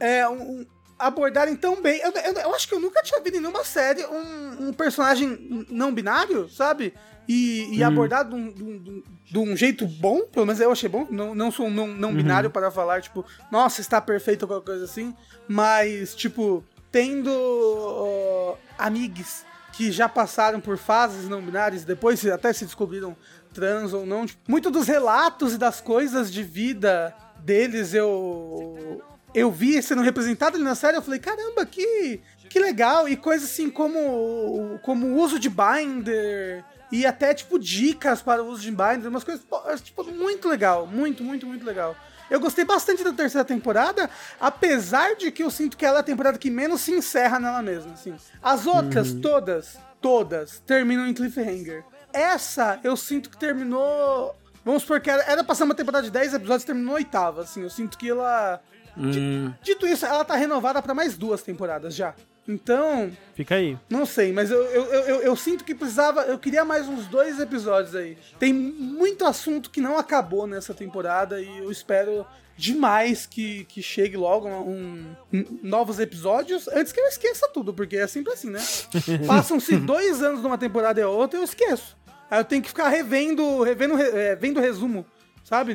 Speaker 3: é, um, abordarem tão bem. Eu, eu, eu, acho que eu nunca tinha visto em nenhuma série um, um personagem não binário, sabe? E, e hum. abordado de um, de, um, de um, jeito bom, pelo menos eu achei bom. Não, não sou um não, não uhum. binário para falar, tipo, nossa, está perfeito ou qualquer coisa assim. Mas, tipo, tendo uh, amigos que já passaram por fases não binárias, depois até se descobriram trans ou não. Tipo, muito dos relatos e das coisas de vida deles eu eu vi sendo representado ali na série, eu falei, caramba, que, que legal. E coisas assim como, como o uso de binder e até, tipo, dicas para o uso de binder, umas coisas, tipo, muito legal. Muito, muito, muito legal. Eu gostei bastante da terceira temporada, apesar de que eu sinto que ela é a temporada que menos se encerra nela mesma, assim. As outras, uhum. todas, todas, terminam em cliffhanger. Essa, eu sinto que terminou... Vamos supor que era, era pra ser uma temporada de 10 episódios, terminou oitava, assim. Eu sinto que ela...
Speaker 2: Hum.
Speaker 3: Dito isso, ela tá renovada para mais duas temporadas já. Então.
Speaker 1: Fica aí.
Speaker 3: Não sei, mas eu, eu, eu, eu, sinto que precisava. Eu queria mais uns dois episódios aí. Tem muito assunto que não acabou nessa temporada e eu espero demais que, que chegue logo um, um, novos episódios antes que eu esqueça tudo, porque é sempre assim, né? (laughs) Passam-se dois anos numa temporada e outra eu esqueço. Aí eu tenho que ficar revendo, revendo, é, vendo resumo, sabe?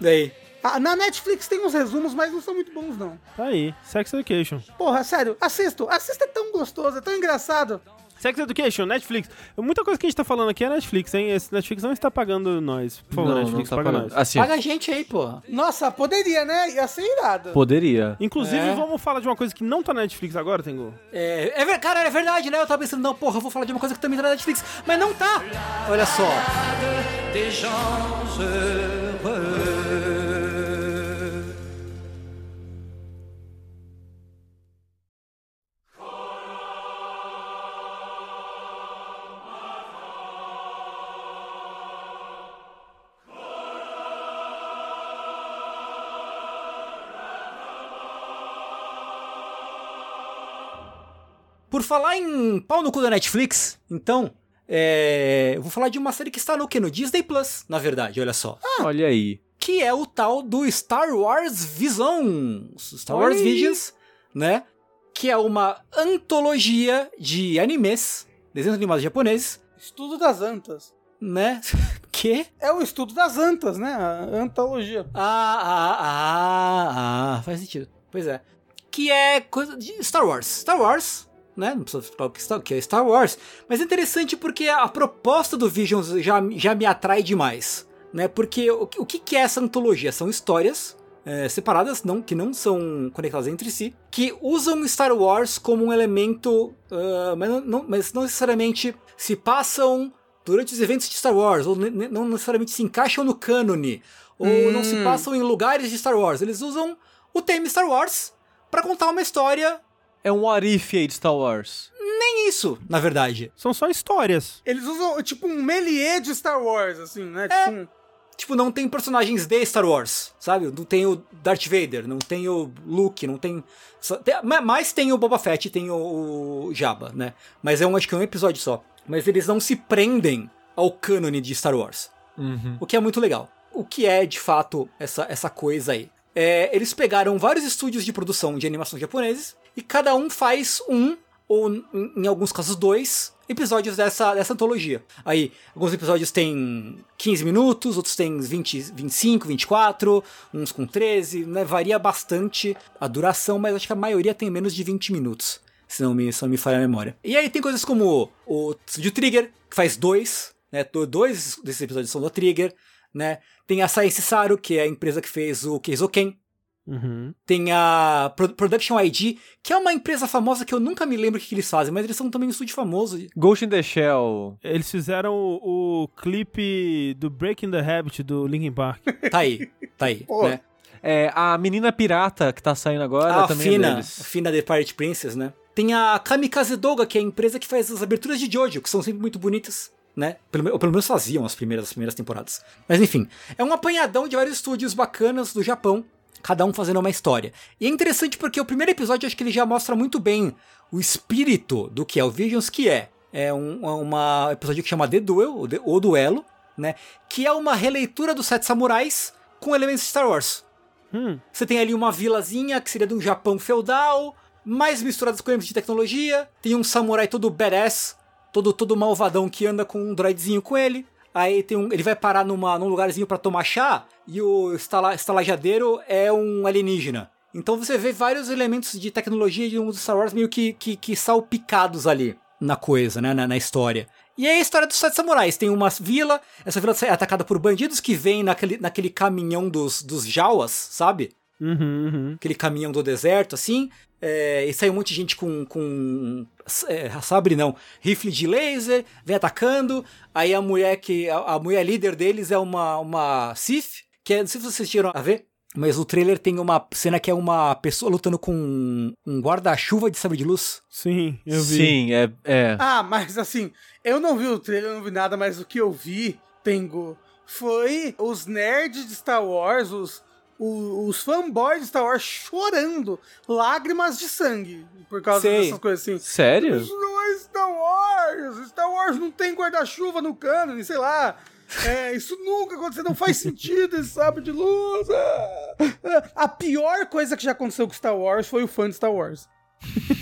Speaker 4: Daí.
Speaker 3: Ah, na Netflix tem uns resumos, mas não são muito bons, não.
Speaker 1: Tá aí, Sex Education.
Speaker 3: Porra, sério, assisto. Assista, é tão gostoso, é tão engraçado.
Speaker 1: Sex Education, Netflix. Muita coisa que a gente tá falando aqui é Netflix, hein? Esse Netflix não está pagando nós. Por favor,
Speaker 2: não,
Speaker 1: Netflix,
Speaker 2: não tá
Speaker 1: paga
Speaker 2: pagando.
Speaker 1: nós.
Speaker 2: Assim,
Speaker 4: Paga a gente aí, pô.
Speaker 3: Nossa, poderia, né? Ia ser irado.
Speaker 2: Poderia.
Speaker 1: Inclusive,
Speaker 4: É.
Speaker 1: vamos falar de uma coisa que não tá na Netflix agora, Tengu.
Speaker 4: É, é, cara, é verdade, né? Eu tava pensando, não, porra, eu vou falar de uma coisa que também tá na Netflix, mas não tá. Olha só.
Speaker 5: des gens heureux.
Speaker 4: Por falar em pau no cu da Netflix, então, é, eu vou falar de uma série que está no quê? No Disney Plus, na verdade, olha só.
Speaker 2: Olha aí.
Speaker 4: Que é o tal do Star Wars Visions. Star
Speaker 2: Olha
Speaker 4: Wars. Visions, né? Que é uma antologia de animes, desenhos animados japoneses,
Speaker 3: Estudo das antas.
Speaker 4: né? (laughs) que?
Speaker 3: É o estudo das antas, né? A antologia.
Speaker 4: Ah, ah, ah, ah, faz sentido. Pois é. Que é coisa de Star Wars. Star Wars, né? Não precisa falar o que é Star Wars. Mas é interessante porque a proposta do Visions já, já me atrai demais, né? Porque o, que- o que é essa antologia? São histórias é, separadas, não, que não são conectadas entre si, que usam Star Wars como um elemento, ah, mas, não, mas não necessariamente se passam durante os eventos de Star Wars, ou não necessariamente se encaixam no cânone, ou não se
Speaker 3: Hum.
Speaker 4: passam em lugares de Star Wars. Eles usam o tema Star Wars pra contar uma história.
Speaker 2: É um what if aí de Star Wars.
Speaker 4: Nem isso, na verdade.
Speaker 1: São só histórias.
Speaker 3: Eles usam, tipo, um melier de Star Wars, assim, né? Tipo, um-
Speaker 4: Tipo, não tem personagens de Star Wars, sabe? Não tem o Darth Vader, não tem o Luke, não tem. Mas tem o Boba Fett e tem o, o Jabba, né? Mas é um, acho que é um episódio só. Mas eles não se prendem ao cânone de Star Wars.
Speaker 2: Uhum.
Speaker 4: O que é muito legal. O que é, de fato, essa, essa coisa aí? É, eles pegaram vários estúdios de produção de animação japoneses e cada um faz um, ou em, alguns casos dois, episódios dessa, dessa antologia. Aí, alguns episódios têm 15 minutos, outros têm 20, 25, 24, uns com 13, né? Varia bastante a duração, mas acho que a maioria tem menos de 20 minutos. Se não me, se não me falha a memória. E aí tem coisas como o Studio Trigger, que faz dois, né? do- Dois desses episódios são da Trigger, né? Tem a Science Saru, que é a empresa que fez o Keizoken.
Speaker 1: Uhum.
Speaker 4: Tem a Pro- Production ID, que é uma empresa famosa que eu nunca me lembro o que, eles fazem, mas eles são também um estúdio famoso.
Speaker 2: Ghost in the Shell.
Speaker 1: Eles fizeram o, o clipe do Breaking the Habit do Linkin Park. (laughs)
Speaker 4: Tá aí, tá aí, né?
Speaker 2: É, a menina pirata que tá saindo agora
Speaker 4: a
Speaker 2: também é
Speaker 4: Fina, a
Speaker 2: deles.
Speaker 4: Fina The Pirate Princess, né? Tem a Kamikaze Doga, que é a empresa que faz as aberturas de Jojo, que são sempre muito bonitas, né? Pelo, ou pelo menos faziam as primeiras, as primeiras temporadas. Mas enfim, é um apanhadão de vários estúdios bacanas do Japão, cada um fazendo uma história. E é interessante porque o primeiro episódio, acho que ele já mostra muito bem o espírito do que é o Visions, que é, é um é uma episódio que chama The Duel, ou Duelo, né? Que é uma releitura dos Sete Samurais com elementos de Star Wars.
Speaker 1: Hum,
Speaker 4: Você tem ali uma vilazinha que seria de um Japão feudal, mais misturadas com elementos de tecnologia. Tem um samurai todo badass, todo, todo malvadão que anda com um droidzinho com ele. Aí tem um, ele vai parar numa, num lugarzinho pra tomar chá e o estala, estalajadeiro é um alienígena. Então você vê vários elementos de tecnologia de um dos Star Wars meio que, que, que salpicados ali na coisa, né, na, na história. E é a história dos sete samurais. Tem uma vila, essa vila é atacada por bandidos que vêm naquele, naquele caminhão dos, dos Jawas, sabe?
Speaker 1: uhum, uhum.
Speaker 4: aquele caminhão do deserto, assim. É, e sai um monte de gente com, com é, sabre não, rifle de laser, vem atacando. Aí a mulher que a, a mulher líder deles é uma uma Sith, que é, não sei se vocês tiram a ver, mas o trailer tem uma cena que é uma pessoa lutando com um, um guarda-chuva de sabre de luz.
Speaker 1: Sim, eu vi.
Speaker 2: Sim, é. é.
Speaker 3: Ah, mas assim, eu não vi o trailer, eu não vi nada, mas o que eu vi, Tengo, foi os nerds de Star Wars, os, o- os fanboys de Star Wars chorando lágrimas de sangue por causa
Speaker 4: Sei.
Speaker 3: dessas coisas assim.
Speaker 2: Sério?
Speaker 3: Isso não é Star Wars! Star Wars não tem guarda-chuva no cânone, sei lá. É, isso nunca aconteceu, não faz (laughs) sentido esse sabre de luz. Ah, ah. A pior coisa que já aconteceu com Star Wars foi o fã de Star Wars. (laughs)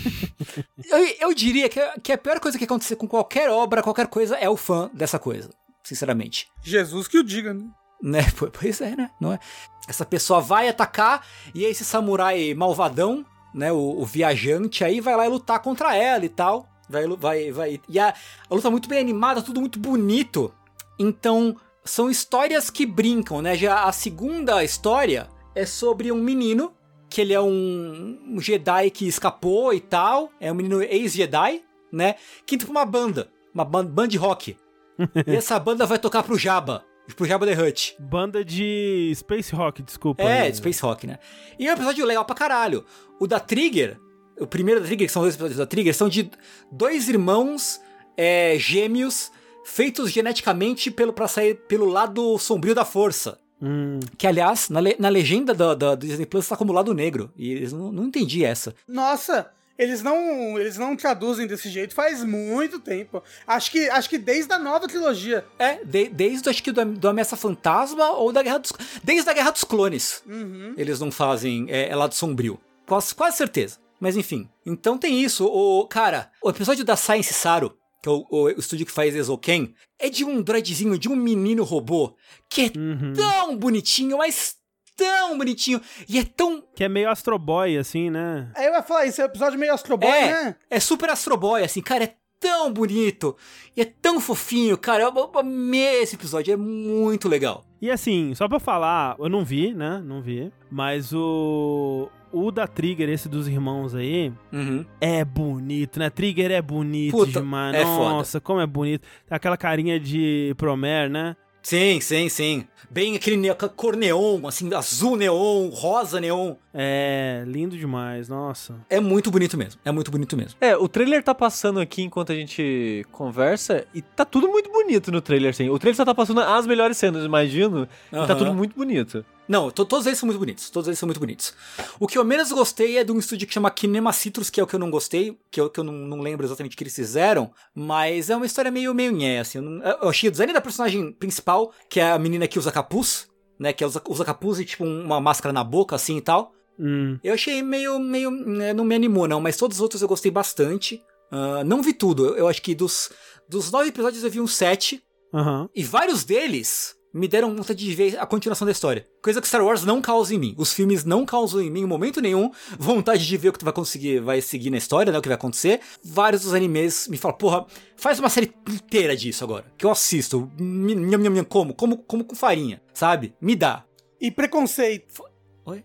Speaker 4: Eu, eu diria que, que a pior coisa que acontecer com qualquer obra, qualquer coisa, é o fã dessa coisa, sinceramente.
Speaker 3: Jesus que o diga, né?
Speaker 4: Né? (laughs) Po- Pois é, né? Não é? Essa pessoa vai atacar e esse samurai malvadão, né? O, o viajante aí vai lá e lutar contra ela e tal. Vai, vai, vai. E a, a luta é muito bem animada, tudo muito bonito. Então, são histórias que brincam, né? Já a segunda história é sobre um menino que ele é um, Jedi que escapou e tal. É um menino ex-Jedi, né? Que entra pra uma banda, uma ban- band de rock. (laughs) e essa banda vai tocar pro Jabba, pro Jabba the Hutt.
Speaker 1: Banda de Space Rock, desculpa.
Speaker 4: É, de Space Rock, né? E é um episódio legal pra caralho. O da Trigger, o primeiro da Trigger, que são dois episódios da Trigger, são de dois irmãos é, gêmeos feitos geneticamente pelo, pra sair pelo lado sombrio da força.
Speaker 1: Hum,
Speaker 4: Que, aliás, na, le- na legenda da, da- do Disney Plus tá como lado negro. E eles não, não entendi essa.
Speaker 3: Nossa, eles não, eles não traduzem desse jeito faz muito tempo. Acho que, acho que desde a nova trilogia.
Speaker 4: É, de- desde acho que do, do Ameaça Fantasma ou da Guerra dos... Desde a Guerra dos Clones.
Speaker 3: Uhum.
Speaker 4: eles não fazem é, é lado sombrio. Quase, quase certeza. Mas enfim. Então tem isso. O cara, o episódio da Science Saru, que é o, o, o estúdio que faz Exoken, é de um droidzinho, de um menino robô, que é
Speaker 1: uhum.
Speaker 4: tão bonitinho, mas tão bonitinho e é tão.
Speaker 1: Que é meio Astro Boy, assim, né?
Speaker 3: Aí eu ia falar, isso é um episódio meio Astro Boy,
Speaker 4: é,
Speaker 3: né?
Speaker 4: é super Astro Boy, assim, cara, é tão bonito e é tão fofinho, cara. Eu, eu amei esse episódio, é muito legal.
Speaker 1: E assim, só pra falar, eu não vi, né? Não vi. Mas o. O da Trigger, esse dos irmãos aí,
Speaker 4: Uhum.
Speaker 1: é bonito, né? Trigger é bonito
Speaker 4: Puta,
Speaker 1: demais.
Speaker 4: é foda.
Speaker 1: Nossa, como é bonito. Aquela carinha de Promer, né?
Speaker 4: Sim, sim, sim. Bem aquele ne- cor neon, assim, azul neon, rosa neon.
Speaker 1: É, lindo demais, nossa.
Speaker 4: É muito bonito mesmo. É muito bonito mesmo.
Speaker 2: É, o trailer tá passando aqui enquanto a gente conversa e tá tudo muito bonito no trailer, assim. O trailer só tá passando as melhores cenas, imagino, e tá tudo muito bonito.
Speaker 4: Não, to- todos eles são muito bonitos. Todos eles são muito bonitos. O que eu menos gostei é de um estúdio que chama Kinema Citrus, que é o que eu não gostei, que eu, que eu não, não lembro exatamente o que eles fizeram, mas é uma história meio meio nhé, assim. Eu, não- eu achei o design da personagem principal, que é a menina que usa capuz, né, que usa, usa capuz e tipo uma máscara na boca, assim e tal.
Speaker 1: Hum.
Speaker 4: Eu achei meio, meio, né, não me animou não, mas todos os outros eu gostei bastante. Ah, não vi tudo, eu, eu acho que dos, dos nove episódios eu vi uns sete,
Speaker 1: Aham.
Speaker 4: e vários deles me deram vontade de ver a continuação da história. Coisa que Star Wars não causa em mim. Os filmes não causam em mim em momento nenhum vontade de ver o que tu vai conseguir, vai seguir na história, né? O que vai acontecer. Vários dos animes me falam, porra, faz uma série inteira disso agora. Que eu assisto. Mi- Nham, nham, nham, como? Como, como com farinha, sabe? Me dá.
Speaker 3: E preconceito.
Speaker 4: Oi?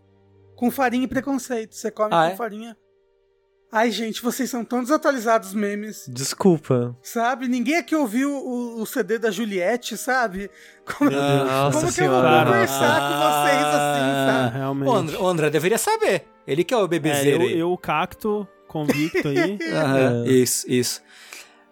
Speaker 3: Com farinha e preconceito. Você come
Speaker 4: Ah,
Speaker 3: com
Speaker 4: é?
Speaker 3: farinha. Ai, gente, vocês são tão desatualizados os memes.
Speaker 2: Desculpa.
Speaker 3: Sabe? Ninguém aqui ouviu o, o CD da Juliette, sabe? Como,
Speaker 2: Nossa
Speaker 3: como que eu vou conversar com vocês assim,
Speaker 1: É,
Speaker 3: sabe?
Speaker 1: realmente.
Speaker 4: O André, o André deveria saber. Ele que é o
Speaker 1: É,
Speaker 4: bebezeiro
Speaker 1: eu,
Speaker 4: aí.
Speaker 1: eu, o cacto, convicto aí. (laughs)
Speaker 4: Aham,
Speaker 2: É.
Speaker 4: Isso, isso.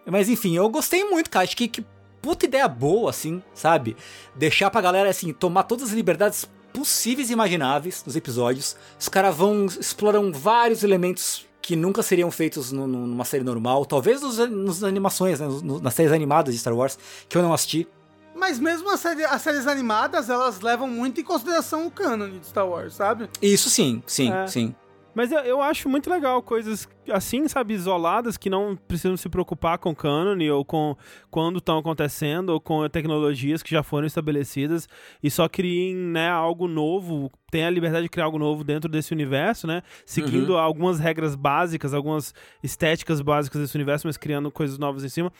Speaker 4: Mas enfim, eu gostei muito, cara. Acho que, que puta ideia boa, assim, sabe? Deixar pra galera, assim, tomar todas as liberdades possíveis e imagináveis nos episódios. Os caras vão, exploram vários elementos que nunca seriam feitos no- no- numa série normal. Talvez nos, nos animações, né? no- nas séries animadas de Star Wars, que eu não assisti.
Speaker 3: Mas mesmo as, série- as séries animadas, elas levam muito em consideração o cânone de Star Wars, sabe?
Speaker 4: Isso sim, sim,
Speaker 1: É.
Speaker 4: sim.
Speaker 1: Mas eu, eu acho muito legal coisas assim, sabe, isoladas, que não precisam se preocupar com canon ou com quando estão acontecendo, ou com tecnologias que já foram estabelecidas e só criem, né, algo novo, tem a liberdade de criar algo novo dentro desse universo, né, seguindo algumas regras básicas, algumas estéticas básicas desse universo, mas criando coisas novas em cima.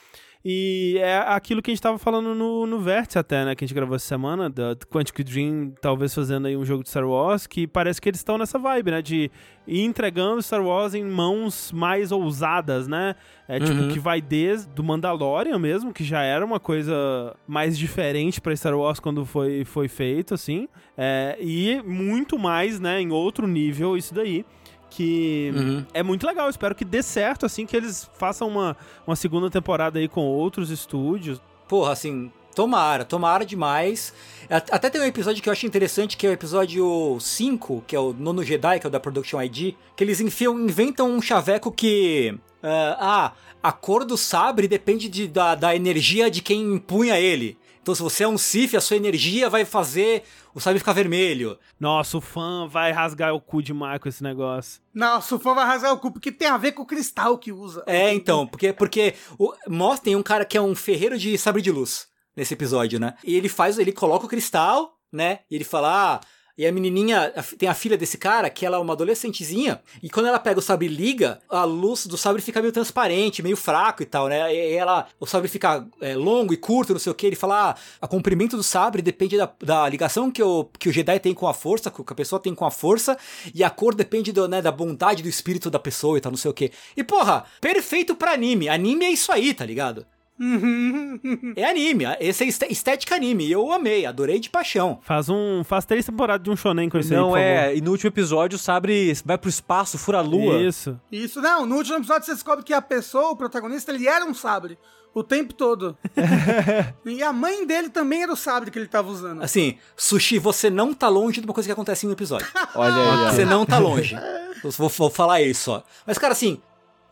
Speaker 1: E é aquilo que a gente tava falando no, no Vértice até, né? Que a gente gravou essa semana, da Quantic Dream talvez fazendo aí um jogo de Star Wars, que parece que eles estão nessa vibe, né? De ir entregando Star Wars em mãos mais ousadas, né? É tipo,
Speaker 4: Uhum.
Speaker 1: que vai desde do Mandalorian mesmo, que já era uma coisa mais diferente pra Star Wars quando foi, foi feito, assim. É, e muito mais, né? Em outro nível, isso daí. Que
Speaker 4: Uhum.
Speaker 1: é muito legal, espero que dê certo, assim, que eles façam uma, uma segunda temporada aí com outros estúdios.
Speaker 4: Porra, assim, tomara, tomara demais. Até tem um episódio que eu acho interessante, que é o episódio 5, que é o Nono Jedi, que é o da Production ID, que eles enfiam, inventam um chaveco que. ah, ah, a cor do sabre depende de- da, da energia de quem empunha ele. Então, se você é um Sith, a sua energia vai fazer o sabre ficar vermelho.
Speaker 1: Nossa, o fã vai rasgar o cu demais com esse negócio.
Speaker 3: Nossa, o fã vai rasgar o cu, porque tem a ver com o cristal que usa.
Speaker 4: É, então, porque, porque o, mostra, tem um cara que é um ferreiro de sabre de luz nesse episódio, né? E ele faz, ele coloca o cristal, né? E ele fala, ah, e a menininha, a tem a filha desse cara, que ela é uma adolescentezinha, e quando ela pega o sabre e liga, a luz do sabre fica meio transparente, meio fraco e tal, né? E ela, o sabre fica é, longo e curto, não sei o que, ele fala, ah, o comprimento do sabre depende da, da ligação que o, que o Jedi tem com a força, que a pessoa tem com a força, e a cor depende do, né, da bondade do espírito da pessoa e tal, não sei o que. E porra, perfeito pra anime. Anime é isso aí, tá ligado?
Speaker 3: Uhum. (laughs)
Speaker 4: É anime, esse é esté- estética anime. E eu amei, adorei de paixão.
Speaker 1: Faz um. Faz três temporadas de um shonen com isso aí,
Speaker 2: Não
Speaker 1: por
Speaker 2: é, e no último episódio o Sabre vai pro espaço, fura a
Speaker 1: favor.
Speaker 2: lua.
Speaker 1: Isso.
Speaker 3: Isso, não, no último episódio você descobre que a pessoa, o protagonista, ele era um sabre. O tempo todo. (laughs) e a mãe dele também era o sabre que ele tava usando.
Speaker 4: Assim, Sushi, você não tá longe de uma coisa que acontece em um episódio.
Speaker 2: Olha aí.
Speaker 4: Você não tá longe. (laughs) Eu vou, vou falar isso, ó. Mas, cara, assim,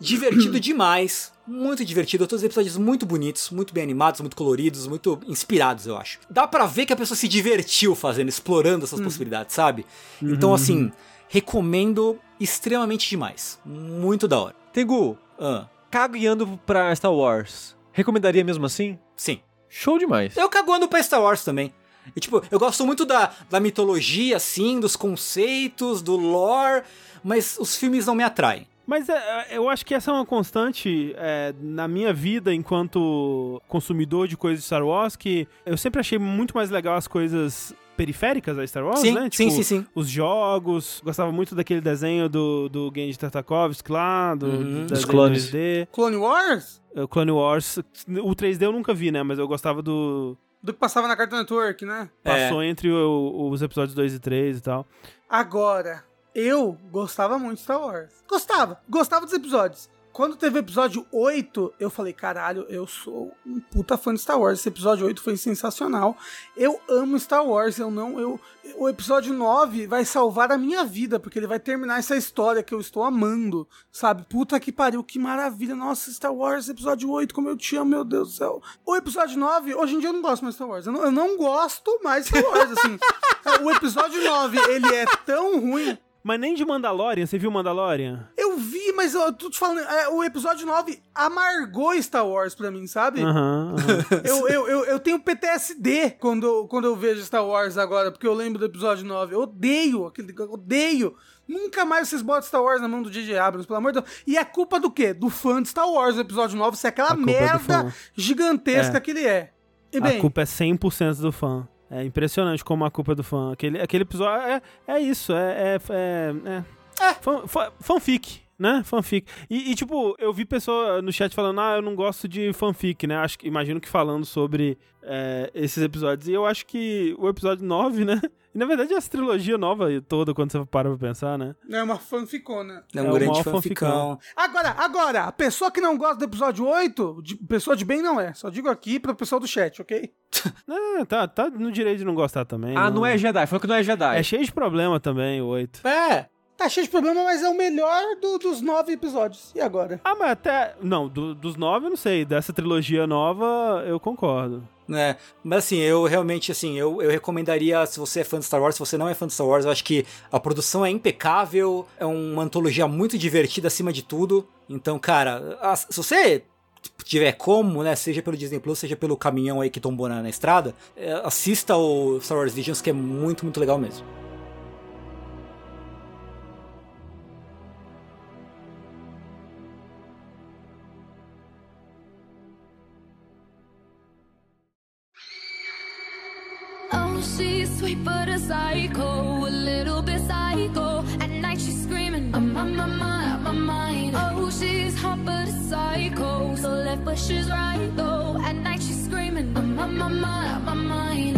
Speaker 4: divertido demais. Muito divertido. Todos os episódios muito bonitos, muito bem animados, muito coloridos, muito inspirados, eu acho. Dá pra ver que a pessoa se divertiu fazendo, explorando essas possibilidades, sabe? Então, assim, recomendo extremamente demais. Muito da hora.
Speaker 2: Tengu,
Speaker 4: Ah,
Speaker 2: cagueando pra Star Wars. Recomendaria mesmo assim?
Speaker 4: sim.
Speaker 2: Show demais.
Speaker 4: Eu caguando pra Star Wars também. E, tipo, eu gosto muito da, da mitologia, assim, dos conceitos, do lore, mas os filmes não me atraem.
Speaker 1: Mas é, é, eu acho que essa é uma constante é, na minha vida enquanto consumidor de coisas de Star Wars, que eu sempre achei muito mais legal as coisas periféricas a Star Wars,
Speaker 4: Sim,
Speaker 1: né?
Speaker 4: sim, sim, sim.
Speaker 1: Os jogos, gostava muito daquele desenho do, do Genji Tartakovsky lá, do,
Speaker 4: Uhum.
Speaker 1: do
Speaker 2: Dos clones.
Speaker 1: 2D.
Speaker 3: Clone Wars?
Speaker 1: O Clone Wars, o 3D eu nunca vi, né? Mas eu gostava do...
Speaker 3: Do que passava na Cartoon Network, né?
Speaker 4: É.
Speaker 1: Passou entre o- os episódios 2 e 3 e tal.
Speaker 3: Agora, eu gostava muito de Star Wars. Gostava. Gostava dos episódios. Quando teve o episódio 8, eu falei, caralho, eu sou um puta fã de Star Wars. Esse episódio 8 foi sensacional. Eu amo Star Wars, eu não. Eu, o episódio 9 vai salvar a minha vida, porque ele vai terminar essa história que eu estou amando. Sabe? Puta que pariu, que maravilha. Nossa, Star Wars, episódio 8, como eu te amo, meu Deus do céu. O episódio 9, hoje em dia eu não gosto mais de Star Wars. Eu não, eu não gosto mais de Star Wars, assim. (laughs) o episódio 9, ele é tão ruim.
Speaker 1: Mas nem de Mandalorian, você viu Mandalorian?
Speaker 3: Eu vi, mas eu tô te falando, é, o episódio 9 amargou Star Wars pra mim, sabe?
Speaker 1: Aham, aham. (laughs)
Speaker 3: Eu, eu, eu, eu tenho PTSD quando, eu- quando eu vejo Star Wars agora, porque eu lembro do episódio 9. Eu odeio aquele. Odeio. Nunca mais vocês botam Star Wars na mão do DJ Abrams, pelo amor de Deus. E é culpa do quê? Do fã de Star Wars, o episódio 9, ser aquela
Speaker 1: A culpa é do
Speaker 3: merda gigantesca
Speaker 1: É.
Speaker 3: que ele é. E bem,
Speaker 1: a culpa é 100% do fã. É impressionante como a culpa é do fã. Aquele, aquele episódio é, é isso, é. é, é, é. Fan- fan- fanfic, né? Fanfic. E, e, tipo, eu vi pessoa no chat falando, ah, eu não gosto de fanfic, né? Acho que, imagino que falando sobre é, esses episódios. E eu acho que o episódio 9, né? E na verdade essa trilogia nova toda, quando você para pra pensar, né?
Speaker 3: é uma fanficona.
Speaker 4: É
Speaker 1: É
Speaker 4: um
Speaker 1: o
Speaker 4: grande fanficão.
Speaker 3: Agora, agora, a pessoa que não gosta do episódio 8, de- pessoa de bem não é. Só digo aqui pro pessoal do chat, ok? (laughs)
Speaker 1: É, tá, tá no direito de não gostar também.
Speaker 2: Ah, não é Jedi. Falou que não é Jedi.
Speaker 1: É cheio de problema também, o 8.
Speaker 3: É. Tá cheio de problema, mas é o melhor do- dos nove episódios. E agora?
Speaker 1: Ah, mas até. Não, do- dos nove eu não sei. Dessa trilogia nova eu concordo.
Speaker 4: né? Mas assim, eu realmente, assim, eu, eu recomendaria, se você é fã de Star Wars, se você não é fã de Star Wars, eu acho que a produção é impecável, é uma antologia muito divertida acima de tudo. Então, cara, a- se você tiver como, né, seja pelo Disney Plus, seja pelo caminhão aí que tombou na, na estrada, é, assista o Star Wars Visions, que é muito, muito legal mesmo.
Speaker 6: She's sweet but a psycho, a little bit psycho. At night she's screaming, I'm on my mind, my mind. Oh, she's hot but a psycho, so left but she's right though. At night she's screaming, I'm on my mind, my mind.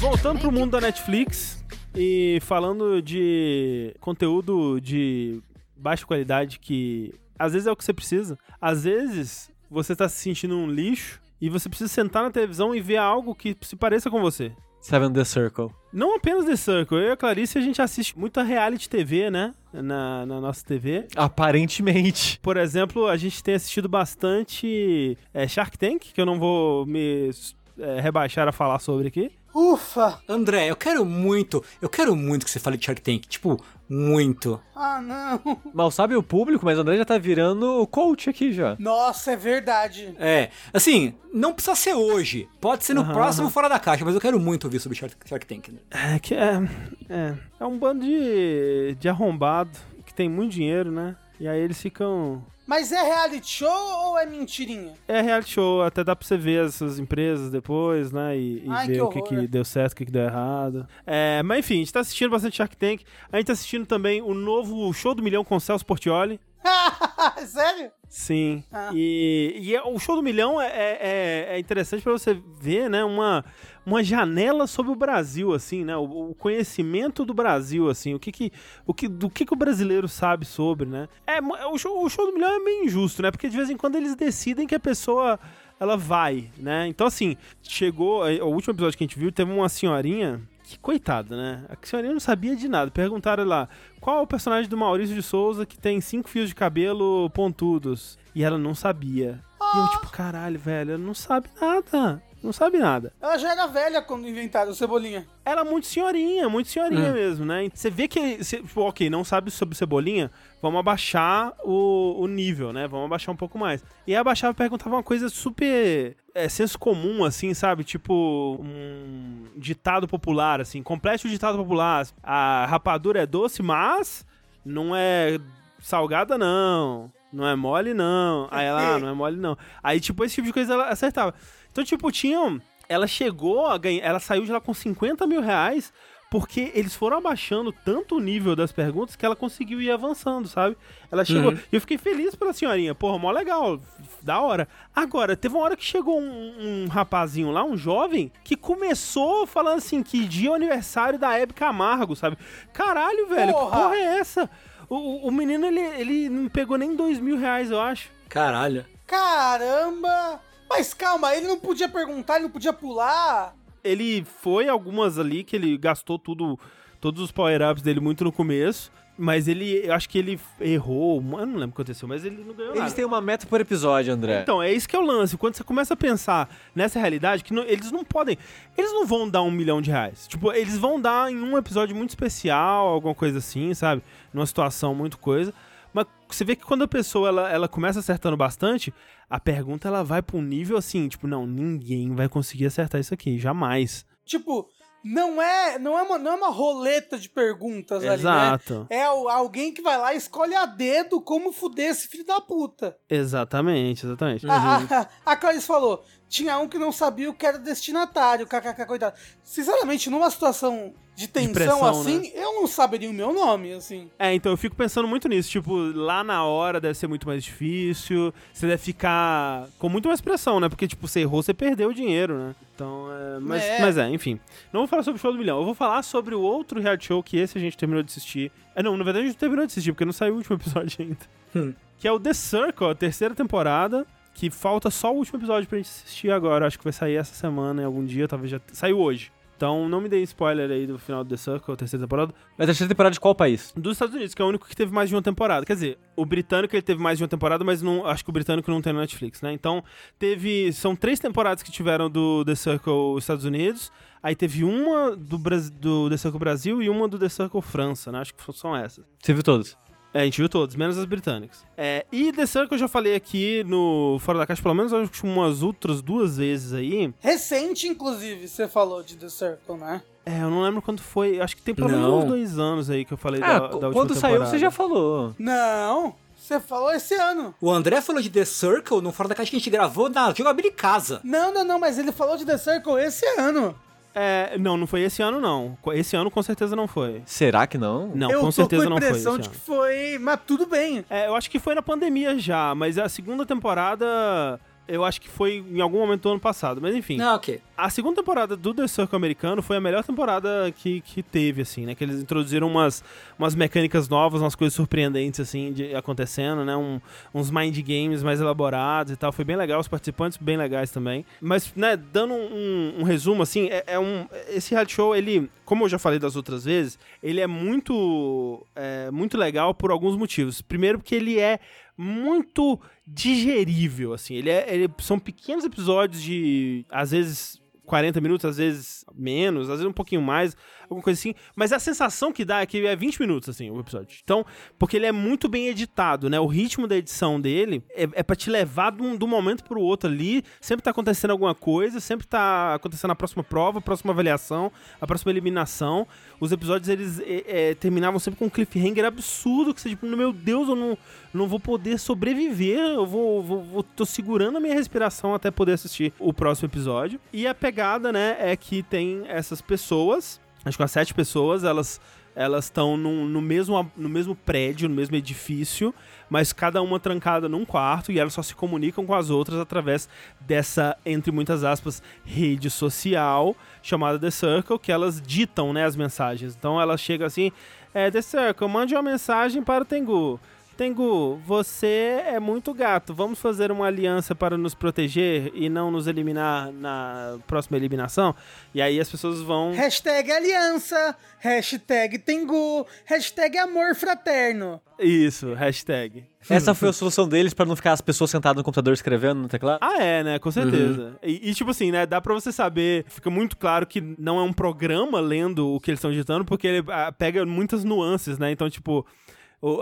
Speaker 1: Voltando pro mundo da Netflix e falando de conteúdo de baixa qualidade que às vezes é o que você precisa. Às vezes você tá se sentindo um lixo e você precisa sentar na televisão e ver algo que se pareça com você.
Speaker 2: Seven The Circle.
Speaker 1: Não apenas The Circle, eu e a Clarice a gente assiste muita reality TV, né? Na, na nossa TV.
Speaker 2: Aparentemente.
Speaker 1: Por exemplo, a gente tem assistido bastante é, Shark Tank, que eu não vou me é, rebaixar a falar sobre aqui.
Speaker 3: Ufa!
Speaker 4: André, eu quero muito, eu quero muito que você fale de Shark Tank, tipo, muito.
Speaker 3: Ah, não. (laughs)
Speaker 2: Mal sabe o público, mas o André já tá virando coach aqui já.
Speaker 3: Nossa, é verdade.
Speaker 4: É, assim, não precisa ser hoje. Pode ser no próximo Fora da Caixa, mas eu quero muito ouvir sobre Shark, Shark Tank. né?
Speaker 1: É que é. É, é um bando de, de arrombado que tem muito dinheiro, né? E aí eles ficam.
Speaker 3: Mas é reality show ou é mentirinha?
Speaker 1: É reality show, até dá pra você ver essas empresas depois, né? E, e
Speaker 3: Ai,
Speaker 1: ver
Speaker 3: que
Speaker 1: o que, que deu certo, o que, que deu errado. É, mas enfim, a gente tá assistindo bastante Shark Tank. A gente tá assistindo também o novo Show do Milhão com Celso Portioli. (laughs)
Speaker 3: Sério?
Speaker 1: Sim.
Speaker 3: Ah.
Speaker 1: E, e é- o show do milhão é, é- é interessante pra você ver, né? Uma, uma janela sobre o Brasil, assim, né? O, o conhecimento do Brasil, assim. O que que, o que, do que que o brasileiro sabe sobre, né? É, mo- o, show, o show do milhão é meio injusto, né? Porque de vez em quando eles decidem que a pessoa ela vai, né? Então, assim, chegou. O último episódio que a gente viu, teve uma senhorinha. Que coitada, né? A senhorinha não sabia de nada. Perguntaram lá, qual é o personagem do Maurício de Souza que tem cinco fios de cabelo pontudos? E ela não sabia. E eu, tipo, caralho, velho, ela não sabe nada. Não sabe nada.
Speaker 3: Ela já era velha quando inventaram o Cebolinha.
Speaker 1: Ela é muito senhorinha, muito senhorinha mesmo, né? Você vê que, cê, tipo, ok, não sabe sobre cebolinha, vamos abaixar o, o nível, né? Vamos abaixar um pouco mais. E aí abaixava e perguntava uma coisa super é, senso comum, assim, sabe? Tipo, um ditado popular, assim. Complete o ditado popular. A rapadura é doce, mas não é salgada, não. Não é mole, não. Aí ela, ah, não é mole, não. Aí, tipo, esse tipo de coisa ela acertava. Então, tipo, tinham. Ela chegou a ganhar. Ela saiu de lá com 50 mil reais. Porque eles foram abaixando tanto o nível das perguntas que ela conseguiu ir avançando, sabe? Ela chegou. E eu fiquei feliz pela senhorinha. Porra, mó legal. Da hora. Agora, teve uma hora que chegou um, um rapazinho lá, um jovem, que começou falando assim: que dia é o aniversário da Hebe Camargo, sabe? Caralho, velho,
Speaker 3: Porra!
Speaker 1: que porra é essa? O, o- o menino, ele, ele não pegou nem dois mil reais, eu acho.
Speaker 4: Caralho.
Speaker 3: Caramba! Mas calma, ele não podia perguntar, ele não podia pular.
Speaker 1: ele foi algumas ali que ele gastou tudo, todos os power-ups dele muito no começo, mas ele, eu acho que ele errou, eu não lembro o que aconteceu, mas ele não ganhou
Speaker 2: Eles
Speaker 1: nada.
Speaker 2: têm uma meta por episódio, André.
Speaker 1: Então, é isso que é o lance. Quando você começa a pensar nessa realidade, que não- eles não podem. Eles não vão dar um milhão de reais. Tipo, eles vão dar em um episódio muito especial, alguma coisa assim, sabe? Numa situação muito coisa. Mas você vê que quando a pessoa ela, ela começa acertando bastante, a pergunta ela vai pra um nível assim, tipo, não, ninguém vai conseguir acertar isso aqui, jamais.
Speaker 3: Tipo, não é, não é, uma, não é uma roleta de perguntas ali, né?
Speaker 1: Exato.
Speaker 3: É alguém que vai lá e escolhe a dedo como fuder esse filho da puta.
Speaker 1: Exatamente, exatamente.
Speaker 3: A, a, a Clarice falou, tinha um que não sabia o que era destinatário, kkk, coitado. Sinceramente, numa situação de tensão
Speaker 1: pressão,
Speaker 3: assim, eu não saberia o meu nome, assim.
Speaker 1: É, então eu fico pensando muito nisso. Tipo, lá na hora deve ser muito mais difícil. Você deve ficar com muito mais pressão, né? Porque, tipo, você errou, você perdeu o dinheiro, né? Então, é. Mas
Speaker 3: É.
Speaker 1: é, mas é enfim. Não vou falar sobre o show do milhão. Eu vou falar sobre o outro reality show que esse a gente terminou de assistir. É, não, na verdade a gente terminou de assistir, porque não saiu o último episódio (laughs) ainda.
Speaker 4: Hum.
Speaker 1: Que é o The Circle, a terceira temporada. Que falta só o último episódio pra gente assistir agora. Acho que vai sair essa semana, em algum dia, talvez já. Saiu hoje. Então não me dê spoiler aí do final do The Circle, a terceira temporada.
Speaker 2: Mas a terceira temporada de qual país?
Speaker 1: Dos Estados Unidos, que é o único que teve mais de uma temporada. Quer dizer, o britânico ele teve mais de uma temporada, mas não, acho que o britânico não tem na Netflix, né? Então, teve. São três temporadas que tiveram do The Circle Estados Unidos. Aí teve uma do, Bras- do The Circle Brasil e uma do The Circle França, né? Acho que são essas.
Speaker 2: Você viu todos?
Speaker 1: É, a gente viu todos, menos as britânicas. É, e The Circle eu já falei aqui no Fora da Caixa, pelo menos acho que umas outras duas vezes aí.
Speaker 3: Recente, inclusive, você falou de The Circle, né?
Speaker 1: É, eu não lembro quando foi. Acho que tem pelo menos uns dois anos aí que eu falei
Speaker 2: Ah,
Speaker 1: da, da última
Speaker 2: quando saiu
Speaker 1: temporada.
Speaker 2: você já falou.
Speaker 3: Não, você falou esse ano.
Speaker 4: O André falou de The Circle no Fora da Caixa que a gente gravou na Jogabilidade Casa.
Speaker 3: Não, não, não, mas ele falou de The Circle esse ano.
Speaker 1: É, não, não foi esse ano, não. Esse ano com certeza não foi.
Speaker 2: Será que não?
Speaker 1: Não,
Speaker 3: eu
Speaker 1: com
Speaker 3: tô
Speaker 1: certeza
Speaker 3: com a
Speaker 1: não foi.
Speaker 3: impressão
Speaker 1: esse
Speaker 3: de que foi, mas tudo bem.
Speaker 1: É, eu acho que foi na pandemia já, mas a segunda temporada eu acho que foi em algum momento do ano passado. Mas enfim,
Speaker 4: Ah, ok.
Speaker 1: a segunda temporada do The Circle americano foi a melhor temporada que, que teve, assim, né? Que eles introduziram umas, umas mecânicas novas, umas coisas surpreendentes, assim, de, acontecendo, né? Um- uns mind games mais elaborados e tal. Foi bem legal, os participantes bem legais também. Mas, né, dando um, um resumo, assim, é, é um... Esse reality show, ele, como eu já falei das outras vezes, ele é muito, é, muito legal por alguns motivos. Primeiro porque ele é muito digerível, assim. Ele é, ele- são pequenos episódios de, às vezes, 40 minutos, às vezes menos, às vezes um pouquinho mais, alguma coisa assim. Mas a sensação que dá é que é 20 minutos, assim, o episódio. Então, porque ele é muito bem editado, né? O ritmo da edição dele é, é pra te levar de um, de um momento pro outro ali. Sempre tá acontecendo alguma coisa, sempre tá acontecendo a próxima prova, a próxima avaliação, a próxima eliminação. Os episódios, eles é, é, terminavam sempre com um cliffhanger absurdo, que você, tipo, meu Deus, eu não, não vou poder sobreviver, eu vou, vou, vou- tô segurando a minha respiração até poder assistir o próximo episódio. E a pegada, né, é que tem essas pessoas, acho que as sete pessoas, elas elas estão no, mesmo, no mesmo prédio, no mesmo edifício, mas cada uma trancada num quarto e elas só se comunicam com as outras através dessa, entre muitas aspas, rede social chamada The Circle, que elas ditam né, as mensagens. Então ela chega assim, é, The Circle, mande uma mensagem para o Tengu. Tengu, você é muito gato. Vamos fazer uma aliança para nos proteger e não nos eliminar na próxima eliminação? E aí as pessoas vão.
Speaker 3: Hashtag aliança, hashtag Tengu, hashtag amor fraterno.
Speaker 1: Isso, hashtag.
Speaker 2: Essa foi a solução deles pra não ficar as pessoas sentadas no computador escrevendo no teclado?
Speaker 1: Ah, é, né? Com certeza. E, e, tipo assim, né? Dá pra você saber. Fica muito claro que não é um programa lendo o que eles estão digitando, porque ele ah, pega muitas nuances, né? Então, tipo.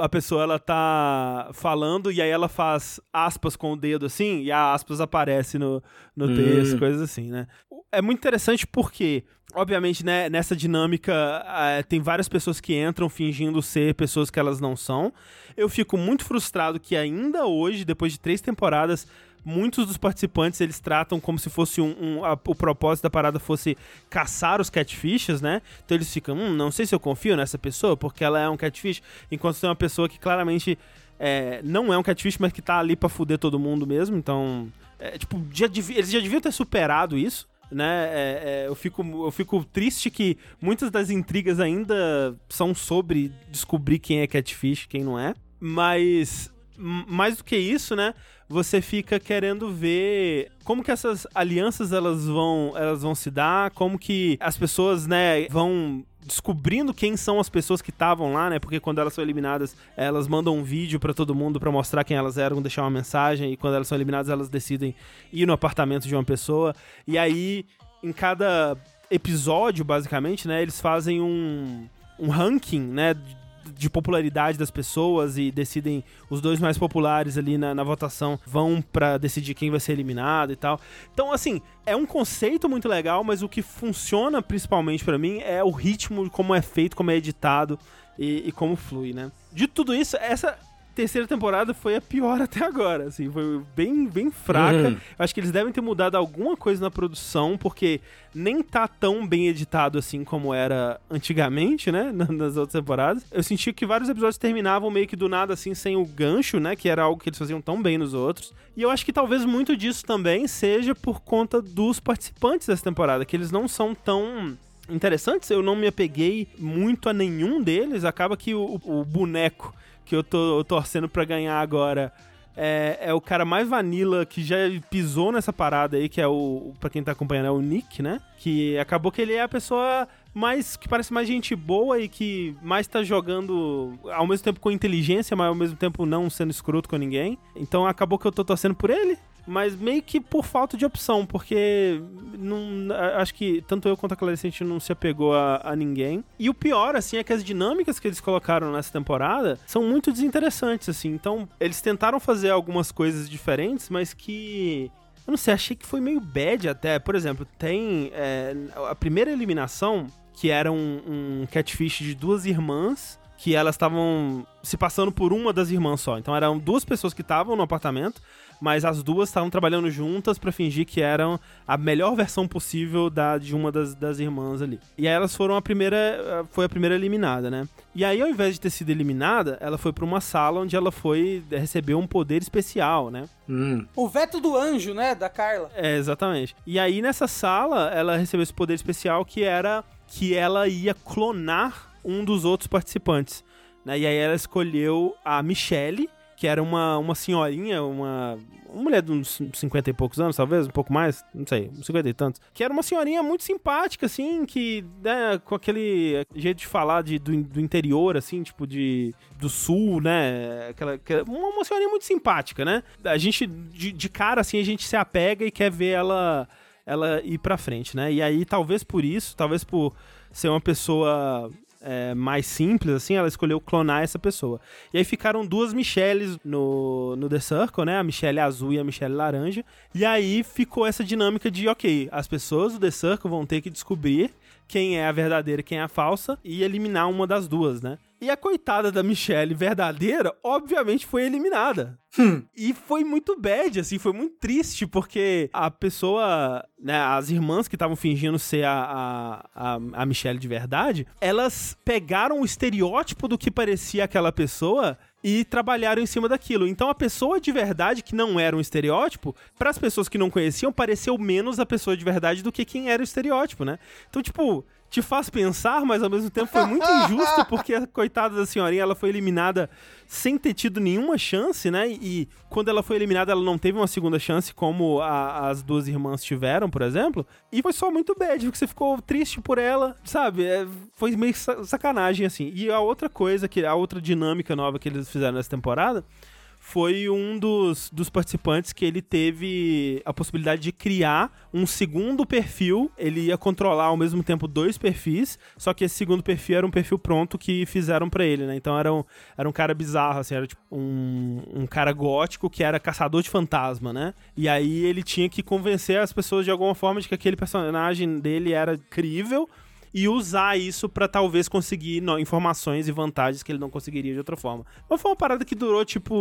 Speaker 1: A pessoa ela tá falando e aí ela faz aspas com o dedo assim e a aspas aparece no, no
Speaker 2: Hum.
Speaker 1: texto, coisas assim, né? É muito interessante porque, obviamente, né, nessa dinâmica ah, tem várias pessoas que entram fingindo ser pessoas que elas não são. Eu fico muito frustrado que ainda hoje, depois de três temporadas, muitos dos participantes eles tratam como se fosse um, um- a- o propósito da parada fosse caçar os catfishes, né? Então eles ficam, hum, não sei se eu confio nessa pessoa porque ela é um catfish, enquanto tem uma pessoa que claramente é, não é um catfish, mas que tá ali pra fuder todo mundo mesmo. Então, é, tipo, já eles já deviam ter superado isso. Né, É, é, eu, fico, eu fico triste que muitas das intrigas ainda são sobre descobrir quem é catfish, quem não é. Mas mais do que isso, né? Você fica querendo ver como que essas alianças elas vão, elas vão se dar, como que as pessoas, né, vão descobrindo quem são as pessoas que estavam lá, né? Porque quando elas são eliminadas, elas mandam um vídeo pra todo mundo pra mostrar quem elas eram, deixar uma mensagem e quando elas são eliminadas, elas decidem ir no apartamento de uma pessoa. E aí, em cada episódio, basicamente, né, eles fazem um um ranking, né, de- de popularidade das pessoas e decidem os dois mais populares ali na, na votação vão pra decidir quem vai ser eliminado e tal. Então, assim, é um conceito muito legal, mas o que funciona principalmente pra mim é o ritmo, como é feito, como é editado e, e como flui, né? De tudo isso, essa terceira temporada foi a pior (laughs) até agora, assim, foi bem, bem fraca.
Speaker 2: Uhum.
Speaker 1: Acho que eles devem ter mudado alguma coisa na produção, porque nem tá tão bem editado assim como era antigamente, né? (laughs) na- Nas outras temporadas. Eu senti que vários episódios terminavam meio que do nada, assim, sem o gancho, né? Que era algo que eles faziam tão bem nos outros. E eu acho que talvez muito disso também seja por conta dos participantes dessa temporada, que eles não são tão interessantes. Eu não me apeguei muito a nenhum deles. Acaba que o, o boneco que eu tô torcendo pra ganhar agora é, é o cara mais vanilla que já pisou nessa parada aí, que é o. Pra quem tá acompanhando, é o Nick, né? Que acabou que ele é a pessoa mais. que parece mais gente boa e que mais tá jogando ao mesmo tempo com inteligência, mas ao mesmo tempo não sendo escroto com ninguém. Então acabou que eu tô torcendo por ele. Mas meio que por falta de opção, porque não, acho que tanto eu quanto a Clarice a gente não se apegou a, a ninguém. E o pior, assim, é que as dinâmicas que eles colocaram nessa temporada são muito desinteressantes, assim. Então, eles tentaram fazer algumas coisas diferentes, mas que. Eu não sei, achei que foi meio bad até. Por exemplo, tem é, a primeira eliminação, que era um, um catfish de duas irmãs, que elas estavam se passando por uma das irmãs só. Então eram duas pessoas que estavam no apartamento, mas as duas estavam trabalhando juntas pra fingir que eram a melhor versão possível da, de uma das, das irmãs ali. E aí elas foram a primeira, eh, foi a primeira eliminada, né? E aí ao invés de ter sido eliminada, ela foi pra uma sala onde ela foi receber um poder especial, né?
Speaker 4: Hum.
Speaker 3: O veto do anjo, né, da Carla.
Speaker 1: É, exatamente. E aí nessa sala, ela recebeu esse poder especial que era que ela ia clonar um dos outros participantes. Né? E aí ela escolheu a Michelle, que era uma, uma senhorinha, uma, uma mulher de uns 50 e poucos anos, talvez, um pouco mais, não sei, uns 50 e tantos. Que era uma senhorinha muito simpática, assim, que, né, com aquele jeito de falar de, do, do interior, assim, tipo, de do sul, né? Aquela, uma, uma senhorinha muito simpática, né? A gente, de, de cara, assim, a gente se apega e quer ver ela, ela ir pra frente, né? E aí, talvez por isso, talvez por ser uma pessoa é, mais simples, assim, ela escolheu clonar essa pessoa. E aí ficaram duas Michelles no, no The Circle, né? A Michelle azul e a Michelle laranja. E aí ficou essa dinâmica de, ok, as pessoas do The Circle vão ter que descobrir quem é a verdadeira e quem é a falsa e eliminar uma das duas, né? E a coitada da Michelle verdadeira, obviamente, foi eliminada. E foi muito bad, assim, foi muito triste, porque a pessoa, né, as irmãs que estavam fingindo ser a, a, a, a Michelle de verdade, elas pegaram o estereótipo do que parecia aquela pessoa e trabalharam em cima daquilo. Então a pessoa de verdade, que não era um estereótipo, para as pessoas que não conheciam, pareceu menos a pessoa de verdade do que quem era o estereótipo, né? Então, tipo, te faz pensar, mas ao mesmo tempo foi muito (laughs) injusto, porque a coitada da senhorinha, ela foi eliminada sem ter tido nenhuma chance, né? E quando ela foi eliminada, ela não teve uma segunda chance, como a- as duas irmãs tiveram, por exemplo. E foi só muito bad, porque você ficou triste por ela, sabe? É, foi meio sa- sacanagem, assim. E a outra coisa, que a outra dinâmica nova que eles fizeram nessa temporada foi um dos, dos participantes que ele teve a possibilidade de criar um segundo perfil. Ele ia controlar ao mesmo tempo dois perfis, só que esse segundo perfil era um perfil pronto que fizeram pra ele, né? Então era um, era um cara bizarro, assim, era tipo um, um cara gótico que era caçador de fantasma, né? E aí ele tinha que convencer as pessoas de alguma forma de que aquele personagem dele era crível e usar isso pra talvez conseguir no- informações e vantagens que ele não conseguiria de outra forma. Mas foi uma parada que durou tipo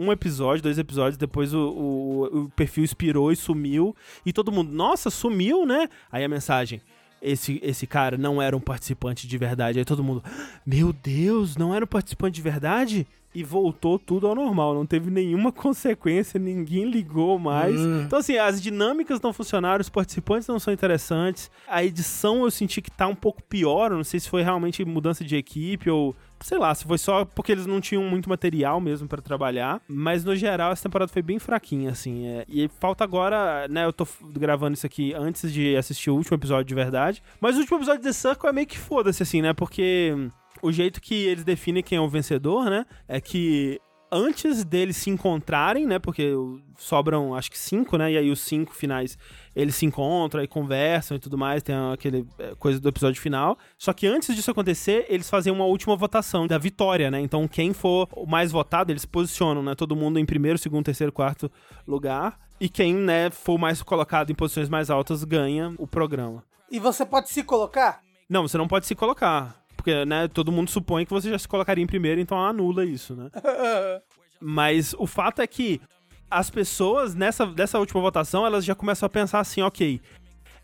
Speaker 1: um episódio, dois episódios, depois o, o, o perfil expirou e sumiu, e todo mundo, nossa, sumiu, né? Aí a mensagem. Esse, esse cara não era um participante de verdade. Aí todo mundo, meu Deus, não era um participante de verdade? E voltou tudo ao normal, não teve nenhuma (laughs) consequência, ninguém ligou mais. Então, assim, as dinâmicas não funcionaram, os participantes não são interessantes. A edição eu senti que tá um pouco pior, eu não sei se foi realmente mudança de equipe ou sei lá, se foi só porque eles não tinham muito material mesmo pra trabalhar, mas no geral essa temporada foi bem fraquinha, assim, é, e falta agora, né, eu tô gravando isso aqui antes de assistir o último episódio de verdade, mas o último episódio de The Circle é meio que foda-se, assim, né, porque hum, o jeito que eles definem quem é o vencedor, né, é que antes deles se encontrarem, né? Porque sobram acho que cinco, né? E aí os cinco finais eles se encontram e conversam e tudo mais, tem aquele é, coisa do episódio final. Só que antes disso acontecer, eles fazem uma última votação da vitória, né? Então quem for o mais votado, eles posicionam, né? Todo mundo em primeiro, segundo, terceiro, quarto lugar. E quem, né, for mais colocado em posições mais altas ganha o programa.
Speaker 3: E você pode se colocar?
Speaker 1: Não, você não pode se colocar. Porque, né, todo mundo supõe que você já se colocaria em primeiro, então anula isso, né? (laughs) Mas o fato é que as pessoas, nessa dessa última votação, elas já começam a pensar assim, ok,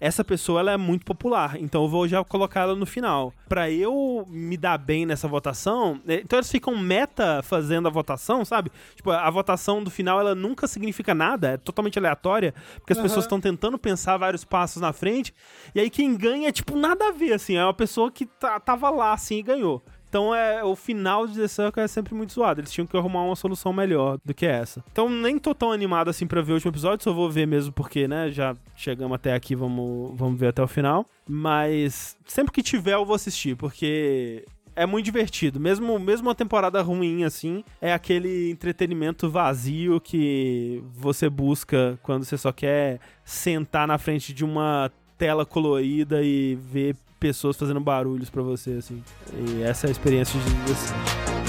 Speaker 1: essa pessoa ela é muito popular, então eu vou já colocar ela no final. Pra eu me dar bem nessa votação, né, então eles ficam meta fazendo a votação, sabe? Tipo, a votação do final ela nunca significa nada, é totalmente aleatória, porque as pessoas estão tentando pensar vários passos na frente, e aí quem ganha é tipo nada a ver, assim, é uma pessoa que tá- tava lá assim e ganhou. Então é o final de The Circle é sempre muito zoado. Eles tinham que arrumar uma solução melhor do que essa. Então nem tô tão animado assim pra ver o último episódio, só vou ver mesmo porque, né, já chegamos até aqui, vamos, vamos ver até o final. Mas sempre que tiver eu vou assistir, porque é muito divertido. Mesmo, mesmo uma temporada ruim assim, é aquele entretenimento vazio que você busca quando você só quer sentar na frente de uma tela colorida e ver pessoas fazendo barulhos pra você, assim. E essa é a experiência de The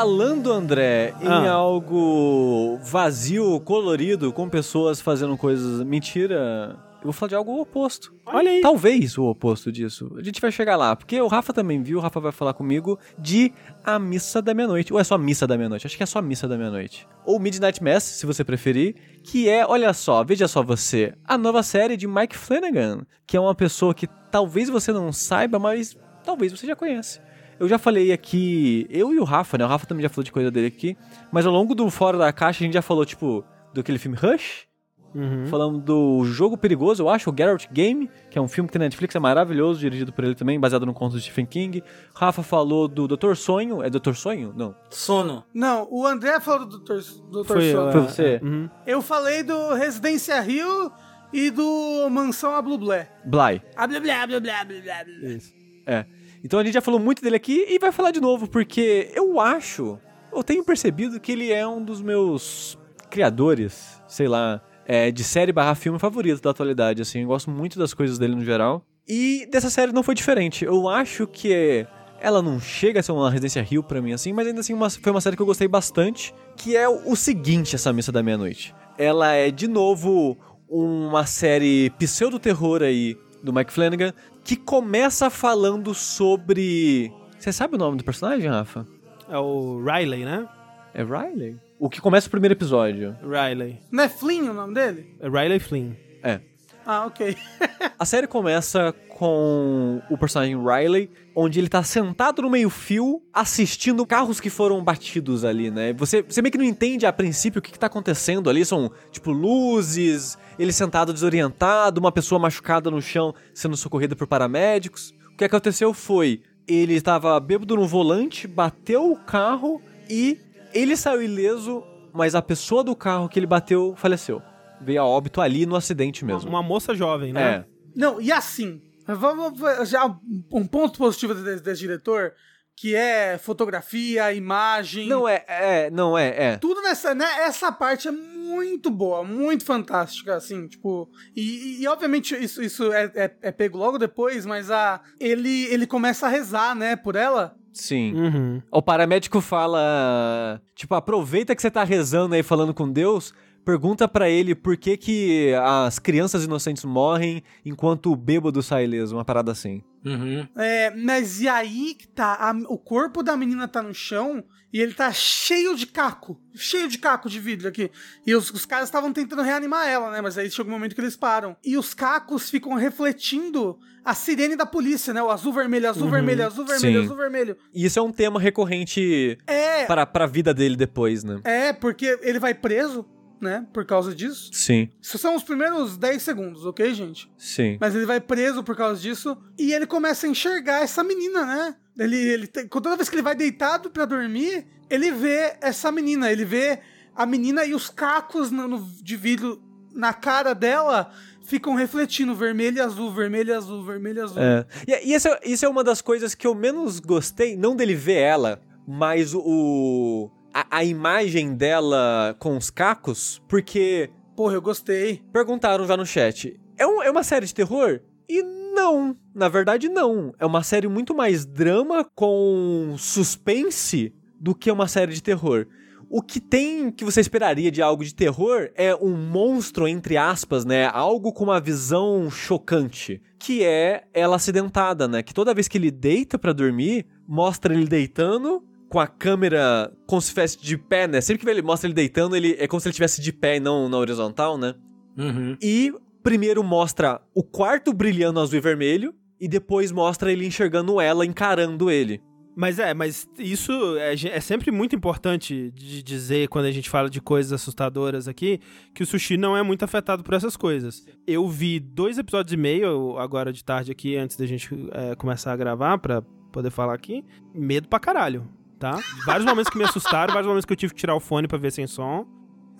Speaker 2: Falando, André, em
Speaker 1: Ah.
Speaker 2: algo vazio, colorido, com pessoas fazendo coisas. Mentira. Eu vou falar de algo oposto.
Speaker 1: Olha aí.
Speaker 2: Talvez o oposto disso. A gente vai chegar lá. Porque o Rafa também viu, o Rafa vai falar comigo de A Missa da Meia-Noite. Ou é só Missa da Meia-Noite? Acho que é só Missa da Meia-Noite. Ou Midnight Mass, se você preferir. Que é, olha só, veja só você, a nova série de Mike Flanagan. Que é uma pessoa que talvez você não saiba, mas talvez você já conhece. Eu já falei aqui, eu e o Rafa, né? O Rafa também já falou de coisa dele aqui. Mas ao longo do Fora da Caixa a gente já falou, tipo, do aquele filme Rush.
Speaker 1: Uhum.
Speaker 2: Falamos do Jogo Perigoso, eu acho, o Geralt Game, que é um filme que tem na Netflix, é maravilhoso, dirigido por ele também, baseado no conto de Stephen King. Rafa falou do Doutor Sonho, é Doutor Sonho? Não.
Speaker 4: Sono.
Speaker 3: Não, o André falou do Dr. Dr.
Speaker 1: Foi,
Speaker 3: Sono.
Speaker 1: é,
Speaker 2: Foi você?
Speaker 1: Uhum.
Speaker 3: Eu falei do Residência Rio e do Mansão Ablublé.
Speaker 2: Bly.
Speaker 3: Ah, blá, blá, blá, blá, blá, blá.
Speaker 1: Isso.
Speaker 2: É. Então a gente já falou muito dele aqui e vai falar de novo, porque eu acho, eu tenho percebido que ele é um dos meus criadores, sei lá, é, de série barra filme favorito da atualidade, assim. Eu gosto muito das coisas dele no geral. E dessa série não foi diferente. Eu acho que ela não chega a ser uma Residência Rio pra mim, assim, mas ainda assim uma- foi uma série que eu gostei bastante, que é o seguinte, essa Missa da Meia-Noite. Ela é, de novo, uma série pseudo-terror aí do Mike Flanagan, que começa falando sobre Você sabe o nome do personagem, Rafa?
Speaker 1: É o Riley, né?
Speaker 2: É Riley? O que começa o primeiro episódio.
Speaker 1: Riley.
Speaker 3: Não é Flynn o nome dele?
Speaker 1: É Riley Flynn.
Speaker 2: É.
Speaker 3: Ah, ok. (laughs)
Speaker 2: A série começa com o personagem Riley, onde ele tá sentado no meio-fio assistindo carros que foram batidos ali, né? Você, você meio que não entende a princípio o que, que tá acontecendo ali. São, tipo, luzes, ele sentado desorientado, uma pessoa machucada no chão sendo socorrida por paramédicos. O que aconteceu foi, ele estava bêbado no volante, bateu o carro e ele saiu ileso, mas a pessoa do carro que ele bateu faleceu. Veio a óbito ali no acidente mesmo.
Speaker 1: Uma moça jovem, né?
Speaker 2: É.
Speaker 3: Não, e assim, vamos já um ponto positivo desse, desse diretor, que é fotografia, imagem.
Speaker 2: Não é, é, não é, é.
Speaker 3: Tudo nessa, né? Essa parte é muito boa, muito fantástica, assim, tipo. E, e, obviamente isso, isso é, é, é pego logo depois, mas a, ele, ele começa a rezar, né, por ela.
Speaker 2: Sim.
Speaker 1: Uhum.
Speaker 2: O paramédico fala, tipo, aproveita que você tá rezando aí falando com Deus, pergunta pra ele por que que as crianças inocentes morrem enquanto o bêbado sai ileso, uma parada assim.
Speaker 4: Uhum.
Speaker 3: É, mas e aí que tá? a- o corpo da menina tá no chão e ele tá cheio de caco. Cheio de caco de vidro aqui. E os, os caras estavam tentando reanimar ela, né? Mas aí chega um momento que eles param. E os cacos ficam refletindo a sirene da polícia, né? O azul, vermelho, azul, vermelho, azul, vermelho,
Speaker 2: Sim.
Speaker 3: azul, vermelho.
Speaker 2: E isso é um tema recorrente
Speaker 3: É,
Speaker 2: para pra vida dele depois, né?
Speaker 3: é, porque ele vai preso, né? Por causa disso.
Speaker 2: Sim,
Speaker 3: Isso são os primeiros 10 segundos, ok, gente?
Speaker 2: sim.
Speaker 3: Mas ele vai preso por causa disso e ele começa a enxergar essa menina, né? Ele, ele toda vez que ele vai deitado pra dormir, ele vê essa menina, ele vê a menina e os cacos no, no- de vidro na cara dela ficam refletindo vermelho e azul, vermelho e azul, vermelho e azul.
Speaker 2: É. E, e isso, é- isso é uma das coisas que eu menos gostei, não dele ver ela, mas o. A, a imagem dela com os cacos, porque
Speaker 3: Porra, eu gostei.
Speaker 2: perguntaram já no chat: é, um- é uma série de terror? E não, na verdade não. É uma série muito mais drama com suspense do que uma série de terror. O que tem que você esperaria de algo de terror é um monstro, entre aspas, né? Algo com uma visão chocante. Que é ela acidentada, né? Que toda vez que ele deita pra dormir, mostra ele deitando com a câmera como se estivesse de pé, né? Sempre que ele mostra ele deitando, ele é como se ele estivesse de pé e não na horizontal, né?
Speaker 4: Uhum.
Speaker 2: E primeiro mostra o quarto brilhando azul e vermelho, e depois mostra ele enxergando ela, encarando ele.
Speaker 1: Mas é, mas isso é, é sempre muito importante de dizer quando a gente fala de coisas assustadoras aqui, que o sushi não é muito afetado por essas coisas. Eu vi dois episódios e meio agora de tarde aqui, antes da gente é, começar a gravar, pra poder falar aqui. Medo pra caralho, tá? Vários momentos que me assustaram, vários momentos que eu tive que tirar o fone pra ver sem som.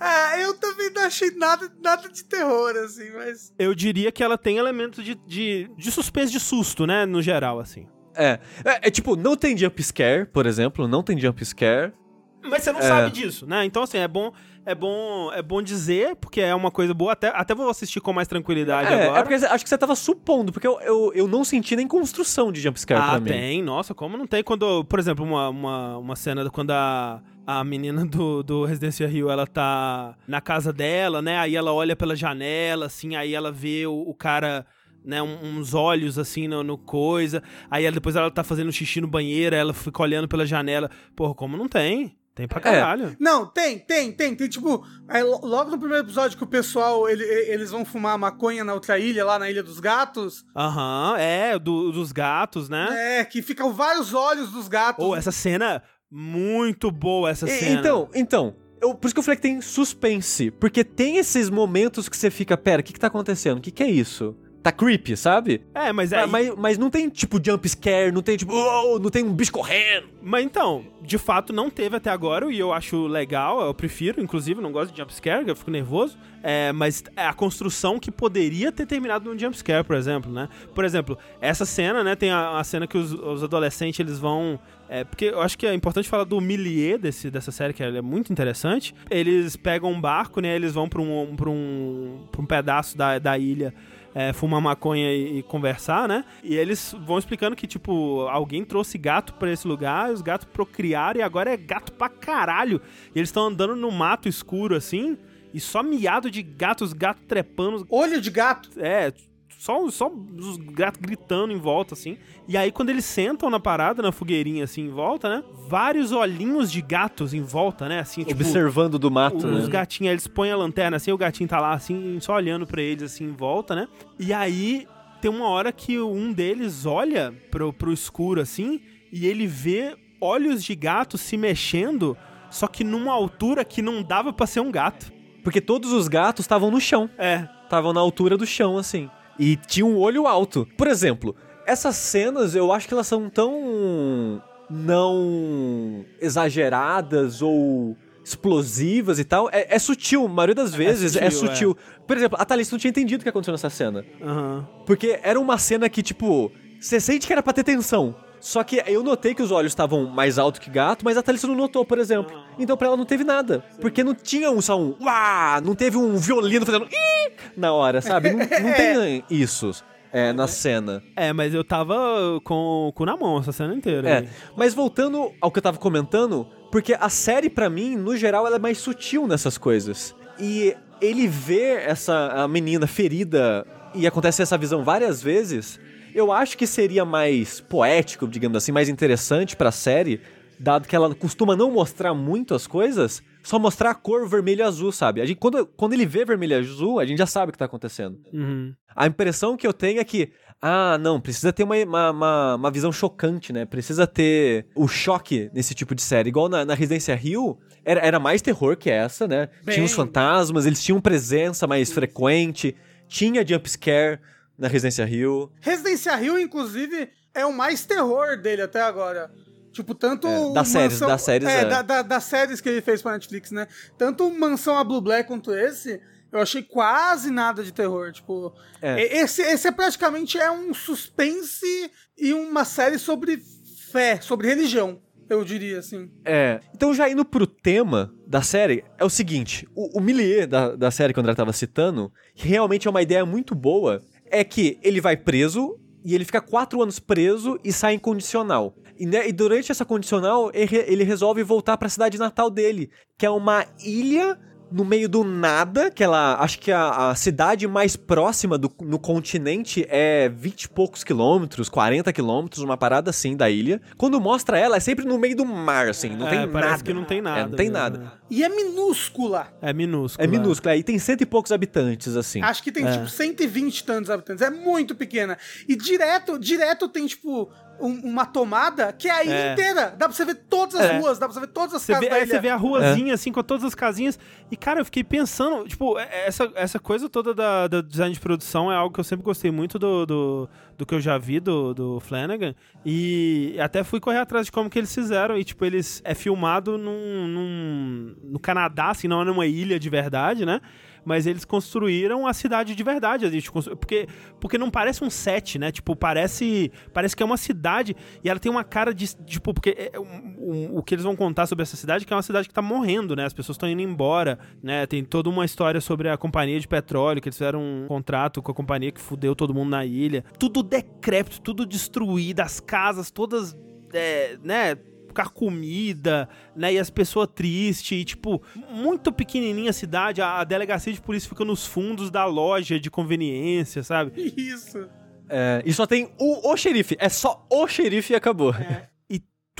Speaker 3: Ah, eu também não achei nada, nada de terror, assim, mas.
Speaker 1: Eu diria que ela tem elementos de, de, de suspense, de susto, né, no geral, assim.
Speaker 2: É, é, é tipo, não tem jump scare, por exemplo, não tem jump scare.
Speaker 1: Mas você não
Speaker 2: É.
Speaker 1: sabe disso, né? Então, assim, é bom, é bom, é bom dizer, porque é uma coisa boa. Até, até vou assistir com mais tranquilidade
Speaker 2: É,
Speaker 1: agora.
Speaker 2: é porque acho que você tava supondo, porque eu, eu, eu não senti nem construção de jump scare
Speaker 1: ah,
Speaker 2: pra mim.
Speaker 1: tem. Nossa, como não tem? Quando, por exemplo, uma, uma, uma cena do- quando a, a menina do, do Residência Rio, ela tá na casa dela, né? Aí ela olha pela janela, assim, aí ela vê o, o cara... Né, uns olhos assim no, no coisa. Aí ela- depois ela tá fazendo xixi no banheiro, ela fica olhando pela janela. Porra, como não tem? Tem pra caralho.
Speaker 3: Não, tem, tem, tem. Tem tipo. aí, logo no primeiro episódio que o pessoal ele- eles vão fumar maconha na outra ilha, lá na Ilha dos Gatos.
Speaker 1: Aham, é, do- dos gatos, né?
Speaker 3: É, que ficam vários olhos dos gatos.
Speaker 1: Ou essa cena, muito boa essa
Speaker 2: E-
Speaker 1: cena.
Speaker 2: Então, então, eu, por isso que eu falei que tem suspense. Porque tem esses momentos que você fica, pera, o que que tá acontecendo? O que que é isso? Tá creepy, sabe?
Speaker 1: É, mas é.
Speaker 2: Ah, mas, mas não tem, tipo, jump scare, não tem, tipo, "Oh", não tem um bicho correndo.
Speaker 1: Mas então, de fato não teve até agora e eu acho legal, eu prefiro, inclusive, não gosto de jumpscare, eu fico nervoso. É, mas é a construção que poderia ter terminado num jumpscare, por exemplo, né? Por exemplo, essa cena, né, tem a, a cena que os, os adolescentes eles vão. É, porque eu acho que é importante falar do milieu desse, dessa série, que é muito interessante. Eles pegam um barco, né? Eles vão pra um, pra um, pra um pedaço da, da ilha é, fumar maconha e, e conversar, né? E eles vão explicando que, tipo, alguém trouxe gato pra esse lugar, os gatos procriaram e agora é gato pra caralho. E eles estão andando no mato escuro, assim, e só miado de gatos, gato trepando.
Speaker 3: Olho de gato.
Speaker 1: É, só, só os gatos gritando em volta, assim. E aí, quando eles sentam na parada, na fogueirinha, assim, em volta, né? Vários olhinhos de gatos em volta, né? Assim, tipo,
Speaker 2: Observando do mato,
Speaker 1: os
Speaker 2: né?
Speaker 1: gatinhos, eles põem a lanterna assim, o gatinho tá lá assim, só olhando pra eles assim em volta, né? E aí tem uma hora que um deles olha pro, pro escuro assim e ele vê olhos de gato se mexendo, só que numa altura que não dava pra ser um gato.
Speaker 2: Porque todos os gatos estavam no chão.
Speaker 1: É.
Speaker 2: Estavam na altura do chão, assim. E tinha um olho alto. Por exemplo, essas cenas eu acho que elas são tão. não exageradas ou explosivas e tal. É, é sutil, a maioria das vezes é
Speaker 1: sutil,
Speaker 2: sutil. Por exemplo, a Thalys não tinha entendido o que aconteceu nessa cena.
Speaker 1: Aham.
Speaker 2: Porque era uma cena que, tipo, você sente que era pra ter tensão. Só que eu notei que os olhos estavam mais altos que gato, mas a Thalissa não notou, por exemplo. Então pra ela não teve nada. Porque não tinha um só um uá, não teve um violino fazendo ih na hora, sabe? Não, não tem (laughs) isso é, na cena.
Speaker 1: É, mas eu tava com o cu na mão essa cena inteira.
Speaker 2: É,
Speaker 1: aí.
Speaker 2: mas voltando ao que eu tava comentando, porque a série pra mim, no geral, ela é mais sutil nessas coisas. E ele vê essa a menina ferida e acontece essa visão várias vezes, eu acho que seria mais poético, digamos assim, mais interessante pra série, dado que ela costuma não mostrar muito as coisas, só mostrar a cor vermelho e azul, sabe? A gente, quando, quando ele vê vermelho e azul, a gente já sabe o que tá acontecendo.
Speaker 1: Uhum.
Speaker 2: A impressão que eu tenho é que, ah, não, precisa ter uma, uma, uma, uma visão chocante, né? Precisa ter o choque nesse tipo de série. Igual na, na Residência Rio, era, era mais terror que essa, né?
Speaker 3: Bem.
Speaker 2: Tinha os fantasmas, eles tinham presença mais frequente, tinha jumpscare na Residência Rio.
Speaker 3: Residência Rio, inclusive, é o mais terror dele até agora. Tipo, tanto.
Speaker 2: É,
Speaker 3: o
Speaker 2: das séries- das séries,
Speaker 3: É,
Speaker 2: é.
Speaker 3: Da, da- das séries que ele fez pra Netflix, né? Tanto o Mansão a Blue Black quanto esse, eu achei quase nada de terror. Tipo,
Speaker 2: É.
Speaker 3: esse, esse é praticamente é um suspense e uma série sobre fé, sobre religião, eu diria assim.
Speaker 2: É. Então, já indo pro tema da série, é o seguinte: o, o milieu da, da série, quando ela tava citando, que realmente é uma ideia muito boa, é que ele vai preso e ele fica quatro anos preso e sai em condicional. E, né, e durante essa condicional, ele, ele resolve voltar pra cidade natal dele, que é uma ilha no meio do nada, que ela. Acho que a, a cidade mais próxima do, no continente é 20 e poucos quilômetros, 40 quilômetros, uma parada assim da ilha. Quando mostra ela, é sempre no meio do mar, assim, não
Speaker 1: É,
Speaker 2: tem
Speaker 1: parece
Speaker 2: nada.
Speaker 1: que não tem nada
Speaker 2: É, não tem
Speaker 1: mesmo,
Speaker 2: nada.
Speaker 3: E é minúscula.
Speaker 1: É minúsculo.
Speaker 2: É minúscula, aí tem cento e poucos habitantes, assim.
Speaker 3: Acho que tem,
Speaker 1: É.
Speaker 3: tipo, 120 e tantos habitantes. É muito pequena. E direto, direto tem, tipo, um- uma tomada que é a ilha
Speaker 1: É.
Speaker 3: inteira. Dá pra você ver todas as
Speaker 1: É.
Speaker 3: ruas, dá pra você ver todas as
Speaker 1: Você
Speaker 3: casas
Speaker 1: vê,
Speaker 3: da
Speaker 1: aí você vê a ruazinha, assim, com todas as casinhas. E, cara, eu fiquei pensando, tipo, é- essa, essa coisa toda da, da design de produção é algo que eu sempre gostei muito do, do, do que eu já vi do, do Flanagan. E até fui correr atrás de como que eles fizeram. E, tipo, eles é filmado num, num- no Canadá, assim, não é numa ilha de verdade, né? Mas eles construíram a cidade de verdade. Porque, porque não parece um set, né? Tipo, parece, parece que é uma cidade. E ela tem uma cara de. Tipo, porque é, um- um- o que eles vão contar sobre essa cidade é que é uma cidade que tá morrendo, né? As pessoas estão indo embora, né? Tem toda uma história sobre a companhia de petróleo, que eles fizeram um contrato com a companhia que fudeu todo mundo na ilha. Tudo decrépito, tudo destruído, as casas todas. é, né? Carcomida, né? E as pessoas tristes, e, tipo, muito pequenininha a cidade, a, a delegacia de polícia fica nos fundos da loja de conveniência, sabe? (laughs)
Speaker 3: Isso.
Speaker 2: É, e só tem o, o xerife. É só o xerife e acabou.
Speaker 1: E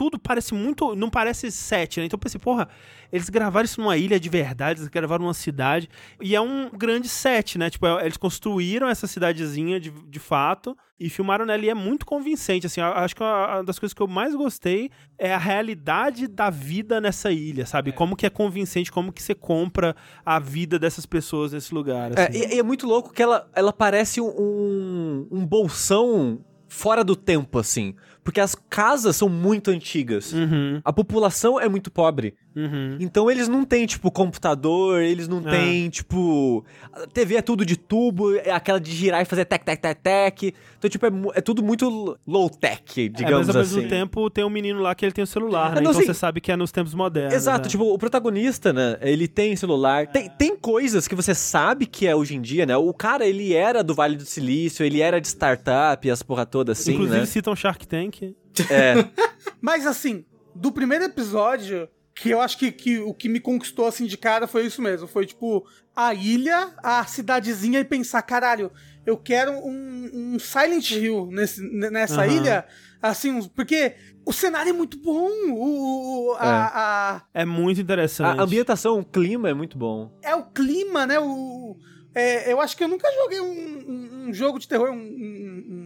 Speaker 1: tudo parece muito. Não parece set, né? Então eu pensei, porra, eles gravaram isso numa ilha de verdade, eles gravaram numa cidade. E é um grande set, né? Tipo, é- eles construíram essa cidadezinha de, de fato e filmaram nela. E é muito convincente, assim. Acho que uma das coisas que eu mais gostei é a realidade da vida nessa ilha, sabe? Como que é convincente, como que você compra a vida dessas pessoas nesse lugar.
Speaker 2: É,
Speaker 1: assim.
Speaker 2: e, e é muito louco que ela, ela parece um, um bolsão fora do tempo, assim. Porque as casas são muito antigas.
Speaker 1: Uhum,
Speaker 2: A população é muito pobre.
Speaker 1: Uhum.
Speaker 2: Então eles não têm, tipo, computador, eles não
Speaker 1: É.
Speaker 2: têm, tipo. A TV é tudo de tubo, é aquela de girar e fazer tec, tec, tec, tec. Então, tipo, é, é tudo muito low-tech,
Speaker 1: É,
Speaker 2: digamos
Speaker 1: mas ao
Speaker 2: assim.
Speaker 1: mesmo tempo tem um menino lá que ele tem o celular, né?
Speaker 2: É, não,
Speaker 1: então
Speaker 2: sim.
Speaker 1: você sabe que é nos tempos modernos.
Speaker 2: Exato,
Speaker 1: né?
Speaker 2: tipo, o protagonista, né, ele tem celular. Tem, tem coisas que você sabe que é hoje em dia, né? O cara, ele era do Vale do Silício, ele era de startup e as porra toda assim,
Speaker 1: Inclusive
Speaker 2: né?
Speaker 1: citam Shark Tank.
Speaker 2: É, (laughs)
Speaker 3: Mas assim, do primeiro episódio, que eu acho que, que o que me conquistou assim de cara foi isso mesmo. Foi tipo, a ilha, a cidadezinha e pensar, caralho, eu quero um, um Silent Hill nesse, nessa
Speaker 1: Aham.
Speaker 3: ilha, assim, porque o cenário é muito bom, o, o- a- a,
Speaker 1: É muito interessante.
Speaker 2: A ambientação, o clima é muito bom.
Speaker 3: é o clima, né? O, é, eu acho que eu nunca joguei um, um- um jogo de terror, um,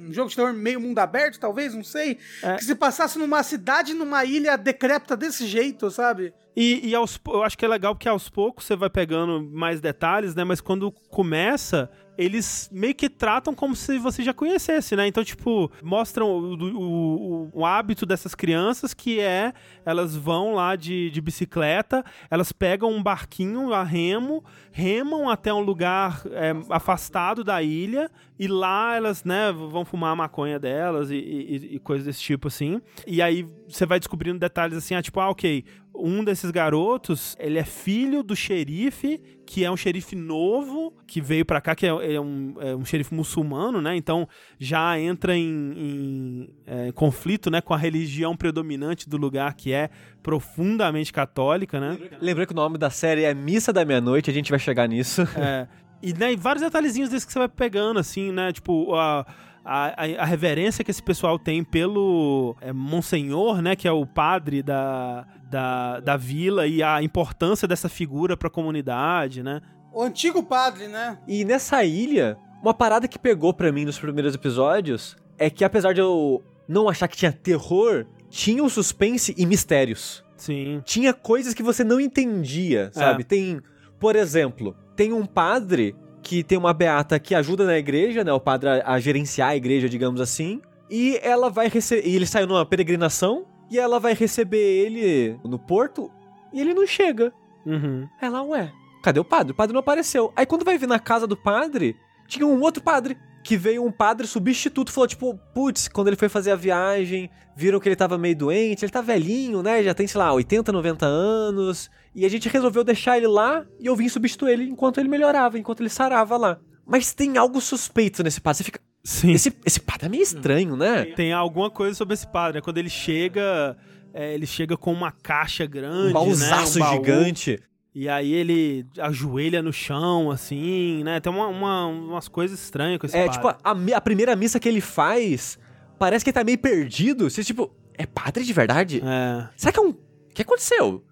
Speaker 3: um- jogo de terror meio mundo aberto, talvez, não sei.
Speaker 1: É.
Speaker 3: Que se passasse numa cidade, numa ilha decrépita desse jeito, sabe?
Speaker 1: E, e aos, eu acho que é legal porque aos poucos você vai pegando mais detalhes, né? Mas quando começa, eles meio que tratam como se você já conhecesse, né? Então, tipo, mostram o, o- o- hábito dessas crianças que é elas vão lá de, de bicicleta, elas pegam um barquinho a remo, remam até um lugar é, afastado da ilha e lá elas, né, vão fumar a maconha delas e, e, e coisas desse tipo assim. E aí você vai descobrindo detalhes assim, ah, tipo, ah, ok, um desses garotos, ele é filho do xerife, que é um xerife novo, que veio pra cá, que é, é um, é um xerife muçulmano, né? Então já entra em, em, é, conflito, né, com a religião predominante do lugar, que é profundamente católica, né?
Speaker 2: Lembrando que o nome da série é Missa da Meia-Noite, a gente vai chegar nisso. (laughs)
Speaker 1: É, e, né, e vários detalhezinhos desses que você vai pegando, assim, né? Tipo, a, a, a- a reverência que esse pessoal tem pelo é, Monsenhor, né? Que é o padre da, da, da vila e a importância dessa figura pra comunidade, né?
Speaker 3: O antigo padre, né?
Speaker 2: E nessa ilha, uma parada que pegou pra mim nos primeiros episódios é que apesar de eu não achar que tinha terror, tinha um suspense e mistérios.
Speaker 1: Sim.
Speaker 2: Tinha coisas que você não entendia, sabe? Tem, por exemplo, tem um padre que tem uma beata que ajuda na igreja, né? O padre a, a gerenciar a igreja, digamos assim. E ela vai receber. E ele saiu numa peregrinação. E ela vai receber ele no porto. E ele não chega.
Speaker 1: Uhum.
Speaker 2: Ela, ué, cadê o padre? O padre não apareceu. Aí quando vai vir na casa do padre, tinha um outro padre. Que veio um padre substituto, falou tipo, putz, quando ele foi fazer a viagem, viram que ele tava meio doente, ele tá velhinho, né? Já tem, sei lá, 80, 90 anos. E a gente resolveu deixar ele lá e eu vim substituir ele enquanto ele melhorava, enquanto ele sarava lá. Mas tem algo suspeito nesse padre. Você fica.
Speaker 1: Sim.
Speaker 2: Esse, esse padre é meio estranho, né?
Speaker 1: Tem alguma coisa sobre esse padre, né? Quando ele chega. é, ele chega com uma caixa grande,
Speaker 2: Um baúzaço
Speaker 1: né? um baú,
Speaker 2: gigante.
Speaker 1: E aí ele ajoelha no chão, assim, né? Tem uma, uma- umas coisas estranhas com esse
Speaker 2: É,
Speaker 1: padre.
Speaker 2: tipo, a, a primeira missa que ele faz, parece que ele tá meio perdido. Você, tipo, é padre de verdade?
Speaker 1: É.
Speaker 2: Será que é um. O que aconteceu?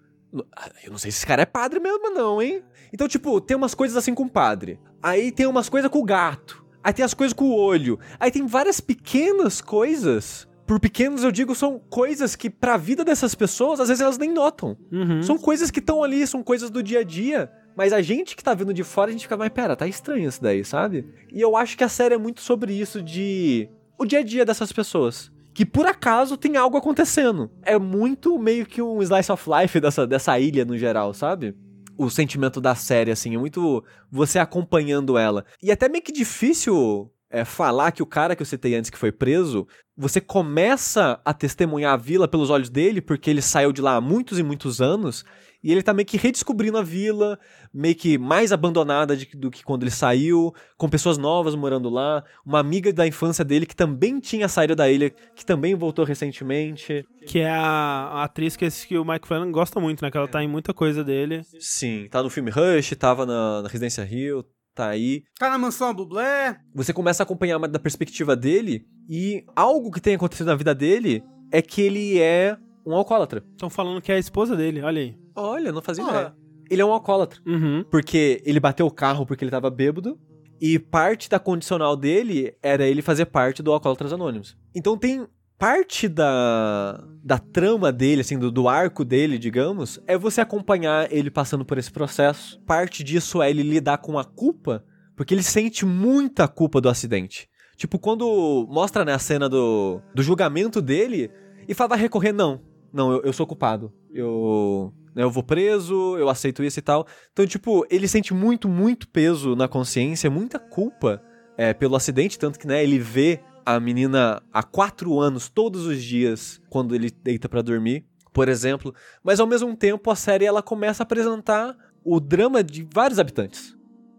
Speaker 2: Eu não sei se esse cara é padre mesmo, não, hein? Então, tipo, tem umas coisas assim com o padre. Aí tem umas coisas com o gato. Aí tem as coisas com o olho. Aí tem várias pequenas coisas. Por pequenos eu digo, são coisas que pra vida dessas pessoas, às vezes elas nem notam.
Speaker 1: Uhum.
Speaker 2: São coisas que estão ali, são coisas do dia a dia. Mas a gente que tá vindo de fora, a gente fica, mas pera, tá estranho isso daí, sabe? E eu acho que a série é muito sobre isso de. o dia a dia dessas pessoas. Que por acaso tem algo acontecendo. É muito meio que um slice of life dessa, dessa ilha no geral, sabe? O sentimento da série, assim, é muito você acompanhando ela. E até meio que difícil é, falar que o cara que eu citei antes que foi preso, você começa a testemunhar a vila pelos olhos dele, porque ele saiu de lá há muitos e muitos anos, e ele tá meio que redescobrindo a vila, meio que mais abandonada de- do que quando ele saiu, com pessoas novas morando lá, uma amiga da infância dele que também tinha saído da ilha, que também voltou recentemente.
Speaker 1: Que é a, a atriz que, esse- que o Mike Flanagan gosta muito, né? Que ela tá em muita coisa dele.
Speaker 2: Sim, tá no filme Rush, tava na, na Residência Rio, tá aí.
Speaker 3: Tá na mansão Bublé.
Speaker 2: Você começa a acompanhar mais da perspectiva dele, e algo que tem acontecido na vida dele é que ele é um alcoólatra.
Speaker 1: Estão falando que é a esposa dele, olha aí.
Speaker 2: Olha, não fazia
Speaker 3: Porra.
Speaker 2: ideia. Ele é um alcoólatra.
Speaker 1: Uhum.
Speaker 2: Porque ele bateu o carro porque ele tava bêbado. E parte da condicional dele era ele fazer parte do Alcoólatras Anônimos. Então tem parte da, da trama dele, assim, do, do arco dele, digamos, é você acompanhar ele passando por esse processo. Parte disso é ele lidar com a culpa, porque ele sente muita culpa do acidente. Tipo, quando mostra né, a cena do, do julgamento dele, e fala, vai recorrer, não. Não, eu, eu sou culpado. Eu, eu vou preso, eu aceito isso e tal. Então, tipo, ele sente muito, muito peso na consciência, muita culpa é, pelo acidente, tanto que, né, ele vê a menina há quatro anos, todos os dias, quando ele deita pra dormir, por exemplo. Mas, ao mesmo tempo, a série, ela começa a apresentar o drama de vários habitantes.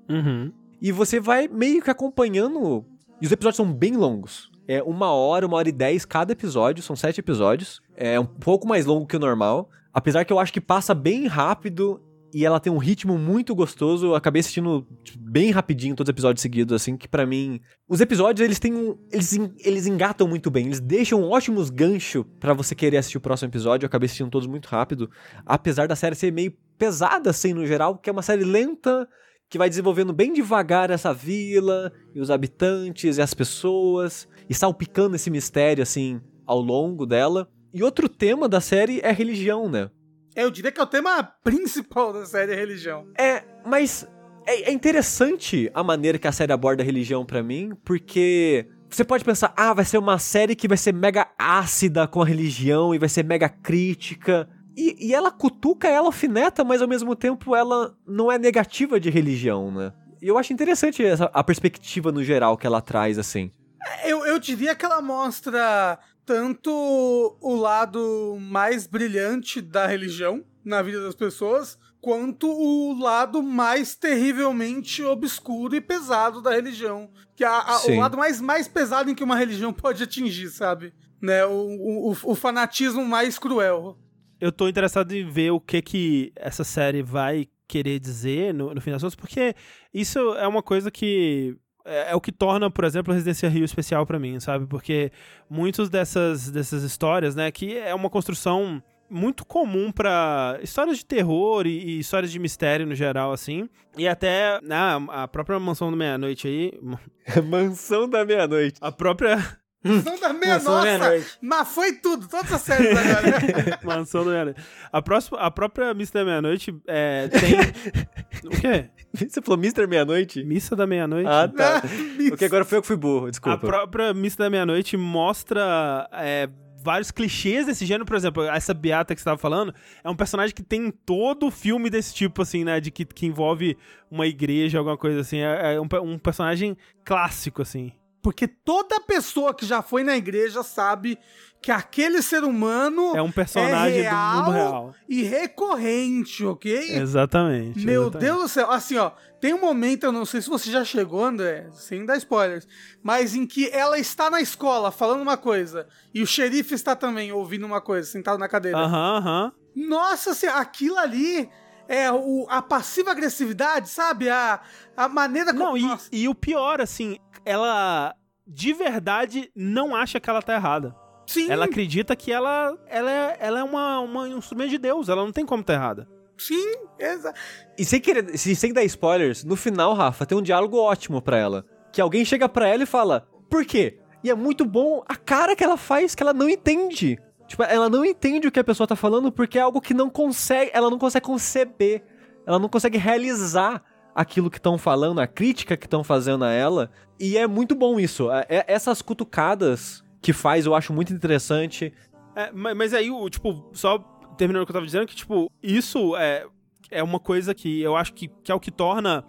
Speaker 1: Uhum.
Speaker 2: E você vai meio que acompanhando. E os episódios são bem longos. É uma hora, uma hora e dez cada episódio, são sete episódios. É um pouco mais longo que o normal. Apesar que eu acho que passa bem rápido e ela tem um ritmo muito gostoso. Eu acabei assistindo tipo, bem rapidinho todos os episódios seguidos, assim, que pra mim. Os episódios, eles têm um. Eles, eles engatam muito bem, eles deixam ótimos ganchos pra você querer assistir o próximo episódio. Eu acabei assistindo todos muito rápido. Apesar da série ser meio pesada, assim, no geral, que é uma série lenta. Que vai desenvolvendo bem devagar essa vila, e os habitantes, e as pessoas, e salpicando esse mistério, assim, ao longo dela. E outro tema da série é religião, né?
Speaker 3: Eu diria que é o tema principal da série religião.
Speaker 2: É, mas é, é interessante a maneira que a série aborda a religião pra mim, porque você pode pensar, ah, vai ser uma série que vai ser mega ácida com a religião e vai ser mega crítica. E, e ela cutuca, ela alfineta, mas ao mesmo tempo ela não é negativa de religião, né? E eu acho interessante essa, a perspectiva no geral que ela traz, assim.
Speaker 3: Eu, eu diria que ela mostra tanto o lado mais brilhante da religião na vida das pessoas, quanto o lado mais terrivelmente obscuro e pesado da religião. Que é a, a- o lado mais, mais pesado em que uma religião pode atingir, sabe? Né? O, o, o- o fanatismo mais cruel.
Speaker 1: eu tô interessado em ver o que que essa série vai querer dizer no, no fim das contas, porque isso é uma coisa que é, é o que torna, por exemplo, a Residência Rio especial pra mim, sabe? Porque muitas dessas, dessas histórias, né, que é uma construção muito comum pra histórias de terror e, e histórias de mistério no geral, assim. E até né, a própria Mansão da Meia-Noite aí. (laughs)
Speaker 2: Mansão da Meia-Noite.
Speaker 1: A própria
Speaker 3: Não da meia,
Speaker 4: Mansão da
Speaker 3: nossa!
Speaker 4: Meia-Noite.
Speaker 3: Mas foi tudo, todas as séries (laughs) agora.
Speaker 1: Mansão da Meia-Noite. A, próxima, a própria Missa da Meia-Noite é, tem. (laughs) o quê?
Speaker 2: Você falou Mr. Meia-Noite?
Speaker 1: Missa da Meia-Noite?
Speaker 2: Ah, tá.
Speaker 3: Isso.
Speaker 2: Porque agora foi eu que fui burro,
Speaker 1: A
Speaker 2: desculpa.
Speaker 1: própria Missa da Meia-Noite mostra é, vários clichês desse gênero. Por exemplo, essa Beata que você tava falando é um personagem que tem em todo filme desse tipo, assim, né? De que, que envolve uma igreja, alguma coisa assim. É, é um, um personagem clássico, assim.
Speaker 3: Porque toda pessoa que já foi na igreja sabe que aquele ser humano
Speaker 1: É um personagem
Speaker 3: é
Speaker 1: do mundo real.
Speaker 3: e recorrente, ok?
Speaker 1: Exatamente.
Speaker 3: Meu
Speaker 1: exatamente.
Speaker 3: Deus do céu, assim, ó, tem um momento, eu não sei se você já chegou, André, sem dar spoilers, mas em que ela está na escola falando uma coisa e o xerife está também ouvindo uma coisa, sentado na cadeira.
Speaker 1: Aham, aham.
Speaker 3: Nossa, assim, aquilo ali é o, a passiva agressividade, sabe? A, a maneira como.
Speaker 1: Não, e, e o pior, assim, ela de verdade não acha que ela tá errada.
Speaker 3: Sim,
Speaker 1: Ela acredita que ela, ela é, ela é uma, uma- um instrumento de Deus, ela não tem como estar errada.
Speaker 3: sim, exa
Speaker 2: E sem querer, se- sem dar spoilers, no final, Rafa, tem um diálogo ótimo pra ela. Que alguém chega pra ela e fala, por quê? E é muito bom a cara que ela faz que ela não entende. Tipo, ela não entende o que a pessoa tá falando porque é algo que não consegue, ela não consegue conceber. Ela não consegue realizar aquilo que estão falando, a crítica que estão fazendo a ela. E é muito bom isso. É- é- essas cutucadas que faz eu acho muito interessante.
Speaker 1: É, ma- mas aí, tipo, só terminando o que eu tava dizendo, que, tipo, isso é, é uma coisa que eu acho que, que é o que torna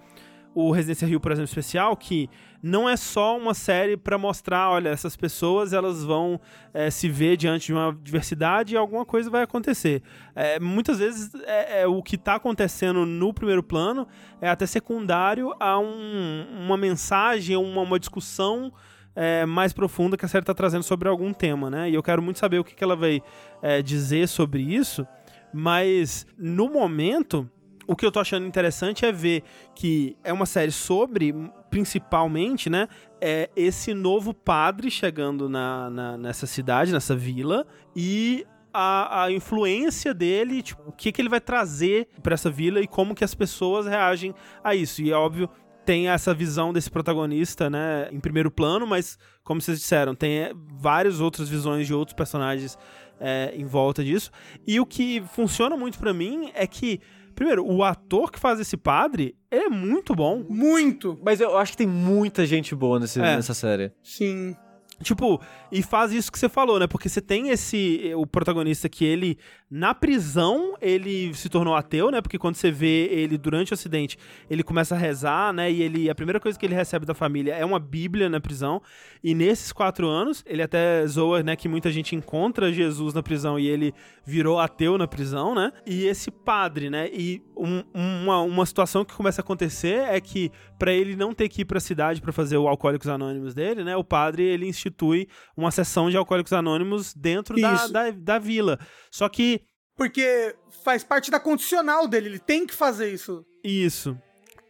Speaker 1: o Residência Rio, por exemplo, especial, que não é só uma série pra mostrar, olha, essas pessoas, elas vão é, se ver diante de uma diversidade e alguma coisa vai acontecer. É, muitas vezes, é, é o que tá acontecendo no primeiro plano é até secundário a um- uma mensagem, uma, uma discussão é, mais profunda que a série está trazendo sobre algum tema, né? E eu quero muito saber o que, que ela vai é, dizer sobre isso, mas no momento, o que eu tô achando interessante é ver que é uma série sobre, principalmente, né? É esse novo padre chegando na, na- nessa cidade, nessa vila, e a, a influência dele, tipo, o que, que ele vai trazer para essa vila e como que as pessoas reagem a isso. E é óbvio, tem essa visão desse protagonista, né, em primeiro plano, mas como vocês disseram, tem é, várias outras visões de outros personagens é, em volta disso. E o que funciona muito pra mim é que, primeiro, o ator que faz esse padre, ele é muito bom.
Speaker 3: muito.
Speaker 2: Mas eu acho que tem muita gente boa nesse-
Speaker 1: É.
Speaker 2: nessa série.
Speaker 3: Sim.
Speaker 1: Tipo, e faz isso que você falou, né? Porque você tem esse. O protagonista que ele, na prisão, ele se tornou ateu, né? Porque quando você vê ele durante o acidente, ele começa a rezar, né? E ele. A primeira coisa que ele recebe da família é uma Bíblia na prisão. E nesses quatro anos, ele até zoa, né? Que muita gente encontra Jesus na prisão e ele virou ateu na prisão, né? E esse padre, né? E um- uma, uma situação que começa a acontecer é que, pra ele não ter que ir pra cidade pra fazer o Alcoólicos Anônimos dele, né? O padre, ele institui uma sessão de Alcoólicos Anônimos dentro da, da, da vila. Só que
Speaker 3: Porque faz parte da condicional dele, ele tem que fazer isso.
Speaker 1: Isso.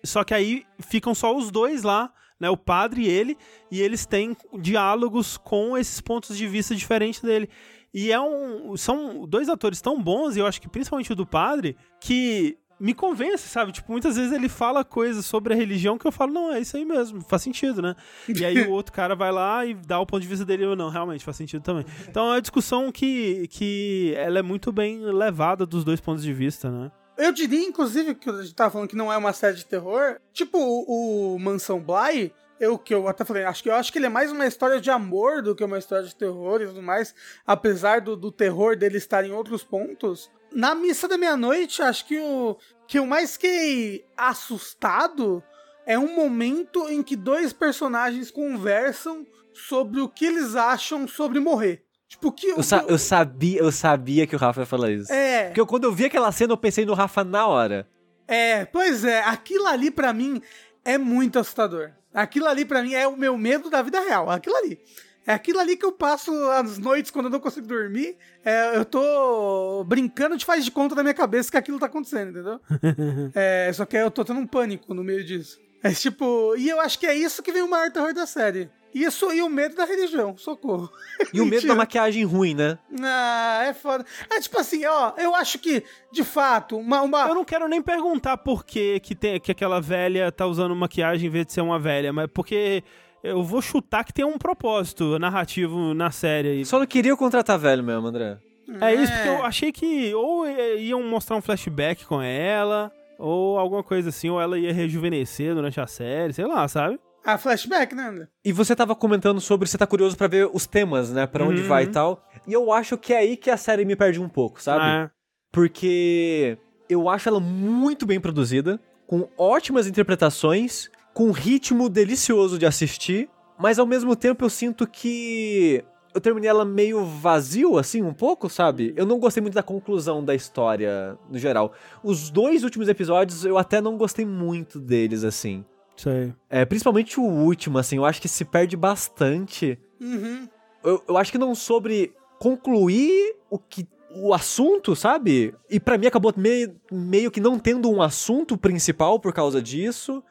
Speaker 1: Só que aí ficam só os dois lá, né? O padre e ele, e eles têm diálogos com esses pontos de vista diferentes dele. E é um. São dois atores tão bons, e eu acho que principalmente o do padre, que me convence, sabe? Tipo, muitas vezes ele fala coisas sobre a religião que eu falo, não, é isso aí mesmo, faz sentido, né? E aí o outro cara vai lá e dá o ponto de vista dele, eu não, realmente faz sentido também. Então é uma discussão que, que ela é muito bem levada dos dois pontos de vista, né?
Speaker 3: Eu diria, inclusive, que a gente tava falando que não é uma série de terror. Tipo, o, o Mansão Bly, eu que eu até falei, acho que eu acho que ele é mais uma história de amor do que uma história de terror e tudo mais, apesar do, do terror dele estar em outros pontos. Na missa da meia-noite, acho que o que eu mais fiquei assustado é um momento em que dois personagens conversam sobre o que eles acham sobre morrer. Tipo, que
Speaker 2: Eu, sa- eu sabia, eu sabia que o Rafa ia falar isso.
Speaker 3: É.
Speaker 2: Porque eu- quando eu vi aquela cena, eu pensei no Rafa na hora.
Speaker 3: É, pois é, aquilo ali pra mim é muito assustador. Aquilo ali pra mim é o meu medo da vida real, aquilo ali. É aquilo ali que eu passo as noites quando eu não consigo dormir. é, eu tô brincando de faz de conta da minha cabeça que aquilo tá acontecendo, entendeu? (laughs) é, só que eu tô tendo um pânico no meio disso. É tipo, e eu acho que é isso que vem o maior terror da série. Isso e o medo da religião, socorro. (laughs)
Speaker 2: E o medo da maquiagem ruim, né?
Speaker 3: Ah, é foda. É tipo assim, ó, eu acho que, de fato, uma. uma...
Speaker 1: Eu não quero nem perguntar por que, que, tem, que aquela velha tá usando maquiagem em vez de ser uma velha, mas porque eu vou chutar que tem um propósito narrativo na série aí.
Speaker 2: Só não queria contratar velho mesmo, André.
Speaker 1: É isso, porque eu achei que ou iam mostrar um flashback com ela, ou alguma coisa assim, ou ela ia rejuvenescer durante a série, sei lá, sabe?
Speaker 3: Ah, flashback, né, André?
Speaker 2: E você tava comentando sobre você tá curioso pra ver os temas, né? Pra onde
Speaker 1: Uhum.
Speaker 2: vai e tal. E eu acho que é aí que a série me perde um pouco, sabe?
Speaker 1: Ah,
Speaker 2: Porque eu acho ela muito bem produzida, com ótimas interpretações, com um ritmo delicioso de assistir, mas ao mesmo tempo eu sinto que eu terminei ela meio vazio, assim, um pouco, sabe? Eu não gostei muito da conclusão da história, no geral. Os dois últimos episódios eu até não gostei muito deles, assim.
Speaker 1: sei.
Speaker 2: É, principalmente o último, assim, eu acho que se perde bastante.
Speaker 3: Uhum.
Speaker 2: Eu, eu acho que não sobre concluir o que o assunto, sabe? E pra mim acabou meio, meio que não tendo um assunto principal por causa disso.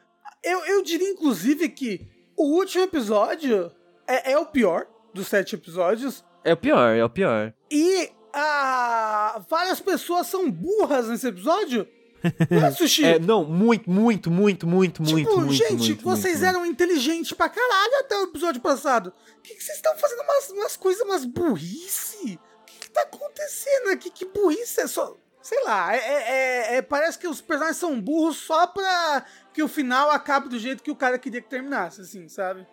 Speaker 3: Eu, eu diria, inclusive, que o último episódio é, é o pior dos sete episódios.
Speaker 2: É o pior, é o pior.
Speaker 3: E ah, várias pessoas são burras nesse episódio. Não é, (laughs) Sushi?
Speaker 2: É, não, muito, muito, muito, muito,
Speaker 3: Tipo,
Speaker 2: muito, muito.
Speaker 3: gente,
Speaker 2: muito,
Speaker 3: vocês
Speaker 2: muito,
Speaker 3: eram inteligentes pra caralho até o episódio passado. O que, que vocês estão fazendo umas, umas coisas, umas burrice? O que, que tá acontecendo aqui? Que burrice é só. Sei lá, é, é- é- é- parece que os personagens são burros só pra que o final acabe do jeito que o cara queria que terminasse, assim, sabe?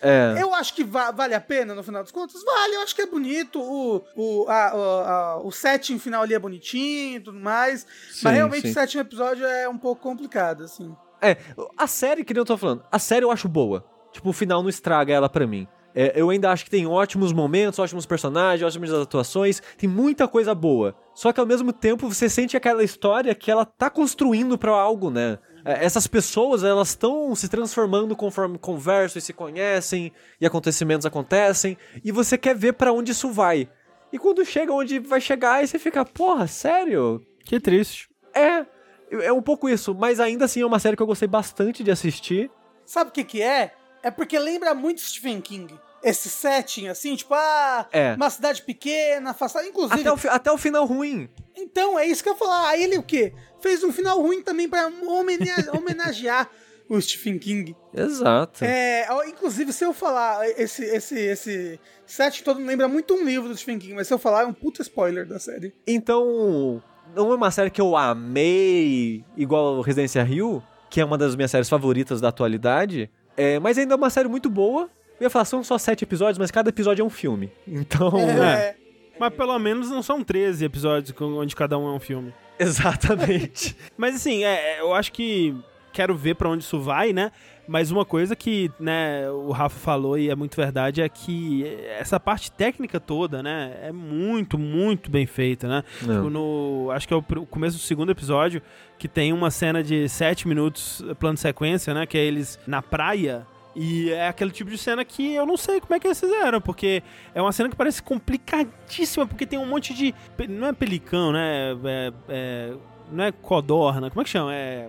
Speaker 2: É.
Speaker 3: Eu acho que va- vale a pena no final dos contos. Vale, eu acho que é bonito. O, o, a- o, a- o setting final ali é bonitinho e tudo mais.
Speaker 2: Sim,
Speaker 3: mas realmente
Speaker 2: sim.
Speaker 3: o sétimo episódio é um pouco complicado, assim.
Speaker 2: É, a série, que nem eu tô falando, a série eu acho boa. Tipo, o final não estraga ela pra mim. É, eu ainda acho que tem ótimos momentos, ótimos personagens, ótimas atuações, tem muita coisa boa. Só que ao mesmo tempo você sente aquela história que ela tá construindo pra algo, né? É, Essas pessoas, elas estão se transformando conforme conversam e se conhecem, e acontecimentos acontecem, e você quer ver pra onde isso vai. E quando chega onde vai chegar, aí você fica, porra, sério?
Speaker 1: Que triste.
Speaker 2: É, é um pouco isso, mas ainda assim é uma série que eu gostei bastante de assistir.
Speaker 3: Sabe o que que é? É porque lembra muito Stephen King. Esse setting, assim, tipo, ah,
Speaker 2: É.
Speaker 3: uma cidade pequena, afastada. Inclusive,
Speaker 2: Até o, até o final ruim.
Speaker 3: então, é isso que eu ia falar. Aí ele o quê? Fez um final ruim também pra (laughs) homenagear o Stephen King.
Speaker 2: Exato.
Speaker 3: É, inclusive, se eu falar esse, esse, esse set todo lembra muito um livro do Stephen King, mas se eu falar é um puta spoiler da série.
Speaker 2: Então, não é uma série que eu amei igual Residência Rio, que é uma das minhas séries favoritas da atualidade, é, mas ainda é uma série muito boa. Eu ia falar, são só sete episódios, mas cada episódio é um filme. (laughs) Então,
Speaker 3: É,
Speaker 1: Mas pelo menos não são 13 episódios onde cada um é um filme. (laughs)
Speaker 2: exatamente.
Speaker 1: Mas assim, é, é, eu acho que quero ver pra onde isso vai, né? Mas uma coisa que, né, o Rafa falou e é muito verdade é que essa parte técnica toda, né, é muito, muito bem feita, né?
Speaker 2: Não.
Speaker 1: Tipo, no, acho que é o, começo do segundo episódio que tem uma cena de sete minutos plano sequência, né, que é eles na praia E é aquele tipo de cena que eu não sei como é que eles fizeram, porque é uma cena que parece complicadíssima, porque tem um monte de. Não é pelicão, né? É, é- não é codorna, como é que chama? É.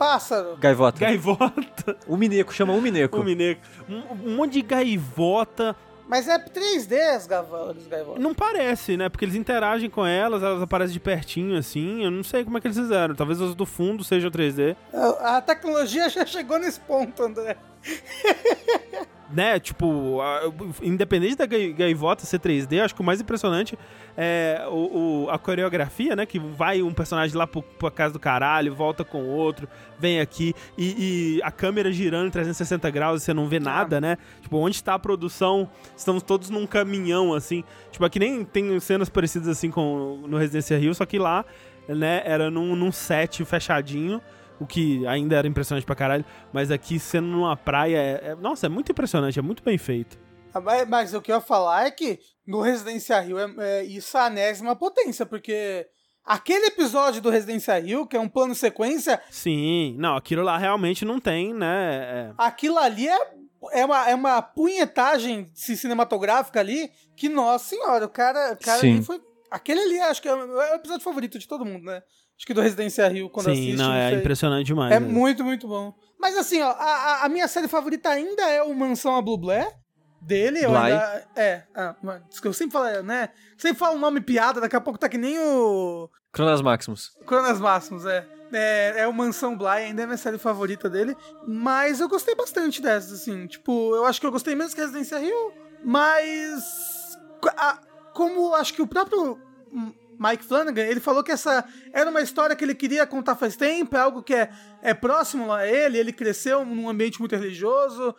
Speaker 3: Pássaro.
Speaker 2: Gaivota.
Speaker 1: Gaivota.
Speaker 2: O Mineco, chama o Mineco.
Speaker 1: O mineco. Um, um monte de gaivota.
Speaker 3: Mas é 3D as gaivotas.
Speaker 1: Não parece, né? Porque eles interagem com elas, elas aparecem de pertinho assim. Eu não sei como é que eles fizeram. Talvez as do fundo sejam 3D.
Speaker 3: A a tecnologia já chegou nesse ponto, André. (laughs)
Speaker 1: né, tipo, a- independente da gai- gaivota ser 3D, acho que o mais impressionante é o, o- a coreografia, né, que vai um personagem lá pro, pra casa do caralho, volta com outro, vem aqui, e, e a câmera girando em 360 graus e você não vê nada, né, tipo, onde está a produção, estamos todos num caminhão, assim, tipo, aqui nem tem cenas parecidas assim com no Residência Rio, só que lá, né, era num, num set fechadinho, o que ainda era impressionante pra caralho, mas aqui sendo numa praia, é- é- nossa, é muito impressionante, é muito bem feito.
Speaker 3: Ah, Mas, mas o que eu ia falar é que no Residência Rio é, é isso a anésima potência, porque aquele episódio do Residência Rio, que é um plano sequência,
Speaker 1: Sim, não, aquilo lá realmente não tem, né? é-
Speaker 3: aquilo ali é, é, uma, é uma punhetagem ci- cinematográfica ali que, nossa senhora, o cara, o cara
Speaker 2: Sim.
Speaker 3: ali foi. Aquele ali acho que é é o episódio favorito de todo mundo, né? Acho que do Residência Rio, quando
Speaker 1: Sim,
Speaker 3: assiste.
Speaker 1: não, é impressionante demais.
Speaker 3: É
Speaker 1: né?
Speaker 3: muito, muito bom. Mas assim, ó, a, a- minha série favorita ainda é o Mansão a Blue Blair. Dele, eu
Speaker 2: Bly.
Speaker 3: ainda. É, ah, mas diz que eu sempre falo, né? Sempre falo um nome piada, daqui a pouco tá que nem o.
Speaker 2: Cronas Maximus.
Speaker 3: Cronas Máximos, é. É, é o Mansão Bly, ainda é a minha série favorita dele. Mas eu gostei bastante dessas, assim. Tipo, eu acho que eu gostei menos que Residência Rio, mas. a- como acho que o próprio Mike Flanagan, ele falou que essa era uma história que ele queria contar faz tempo, é algo que é, é próximo a ele, ele cresceu num ambiente muito religioso,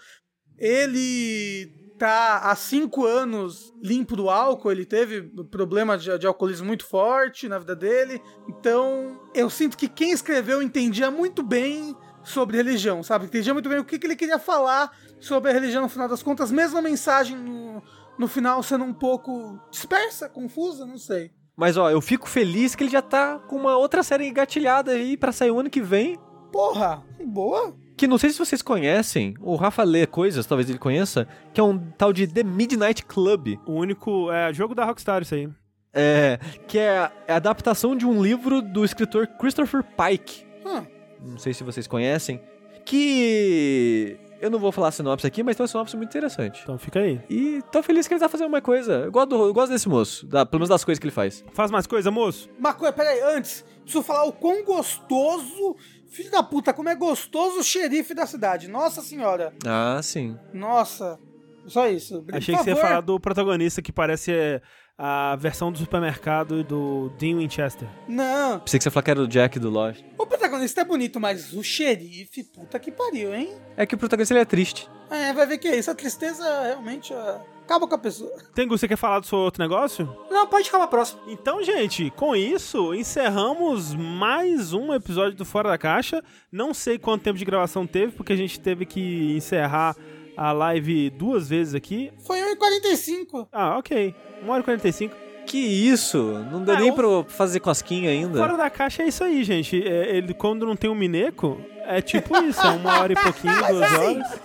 Speaker 3: ele tá há cinco anos limpo do álcool, ele teve problema de, de alcoolismo muito forte na vida dele, então eu sinto que quem escreveu entendia muito bem sobre religião, sabe? Entendia muito bem o que, que ele queria falar sobre a religião no final das contas, mesmo a mensagem no, no final sendo um pouco dispersa, confusa, não sei.
Speaker 2: Mas ó, eu fico feliz que ele já tá com uma outra série engatilhada aí pra sair o ano que vem.
Speaker 3: Porra, boa.
Speaker 2: Que não sei se vocês conhecem, o Rafa lê coisas, talvez ele conheça, que é um tal de The Midnight Club.
Speaker 1: O único. É jogo da Rockstar, isso aí.
Speaker 2: É, que é a, é a adaptação de um livro do escritor Christopher Pike.
Speaker 3: Hum.
Speaker 2: Não sei se vocês conhecem. Que. Eu não vou falar a sinopse aqui, mas tem uma sinopse muito interessante.
Speaker 1: Então fica aí.
Speaker 2: E tô feliz que ele tá fazendo uma coisa. Eu gosto, do- eu gosto desse moço, da- pelo menos das coisas que ele faz.
Speaker 1: Faz mais coisa, moço?
Speaker 3: Uma coisa, peraí, antes, preciso falar o quão gostoso, filho da puta, como é gostoso o xerife da cidade. Nossa senhora.
Speaker 2: Ah, sim.
Speaker 3: Nossa. Só isso. Por
Speaker 1: Achei que você ia falar do protagonista que parece é, a versão do supermercado do Dean Winchester.
Speaker 3: Não.
Speaker 2: Pensei que você ia falar que era o Jack do Lost.
Speaker 3: O protagonista é bonito, mas o xerife, puta que pariu, hein?
Speaker 2: É que o protagonista ele é triste.
Speaker 3: É, vai ver que é isso. A tristeza realmente ó, acaba com a pessoa.
Speaker 1: Tengu, você quer falar do seu outro negócio?
Speaker 4: Não, pode ficar pra próxima.
Speaker 1: Então, gente, com isso, encerramos mais um episódio do Fora da Caixa. Não sei quanto tempo de gravação teve, porque a gente teve que encerrar a live duas vezes aqui.
Speaker 3: Foi 1h45.
Speaker 1: Ah, ok. 1 hora e 45.
Speaker 2: Que isso? Não deu
Speaker 1: Ah,
Speaker 2: nem
Speaker 1: o-
Speaker 2: pra fazer cosquinha ainda.
Speaker 1: Fora da caixa é isso aí, gente. É, ele, quando não tem um mineco, é tipo isso. É uma hora e pouquinho, (laughs) duas horas.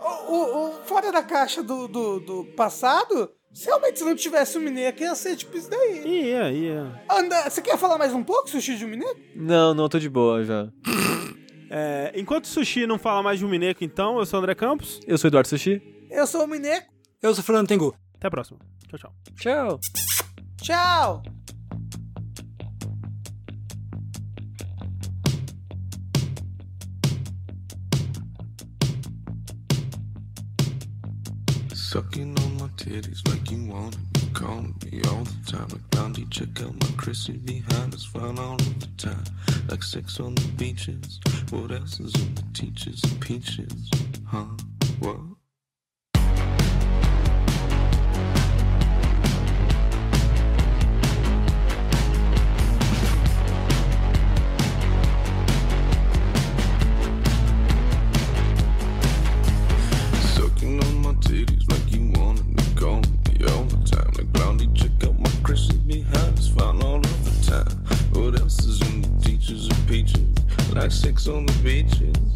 Speaker 3: O, o- o fora da caixa do, do, do passado, se realmente não tivesse o Mineco, ia ser tipo isso daí.
Speaker 1: Ia, ia.
Speaker 3: Anda, você quer falar mais um pouco, Sushi de um Mineco?
Speaker 2: Não, não, tô de boa já. (laughs)
Speaker 1: É, enquanto o Sushi não fala mais de um mineco, então, eu sou o André Campos.
Speaker 2: Eu sou o Eduardo Sushi.
Speaker 3: Eu sou o Mineco.
Speaker 4: Eu sou o Fernando Tengu.
Speaker 1: Até a próxima. Tchau, tchau.
Speaker 2: Tchau.
Speaker 3: Tchau!
Speaker 7: Sucking on my titties like you wanted me, calling me all the time. Like Blondie, check out my Chrissy behind us, fun all of the time. Like sex on the beaches. What else is in the teachers and peaches? Huh? What? Peaches? Like sex on the beaches.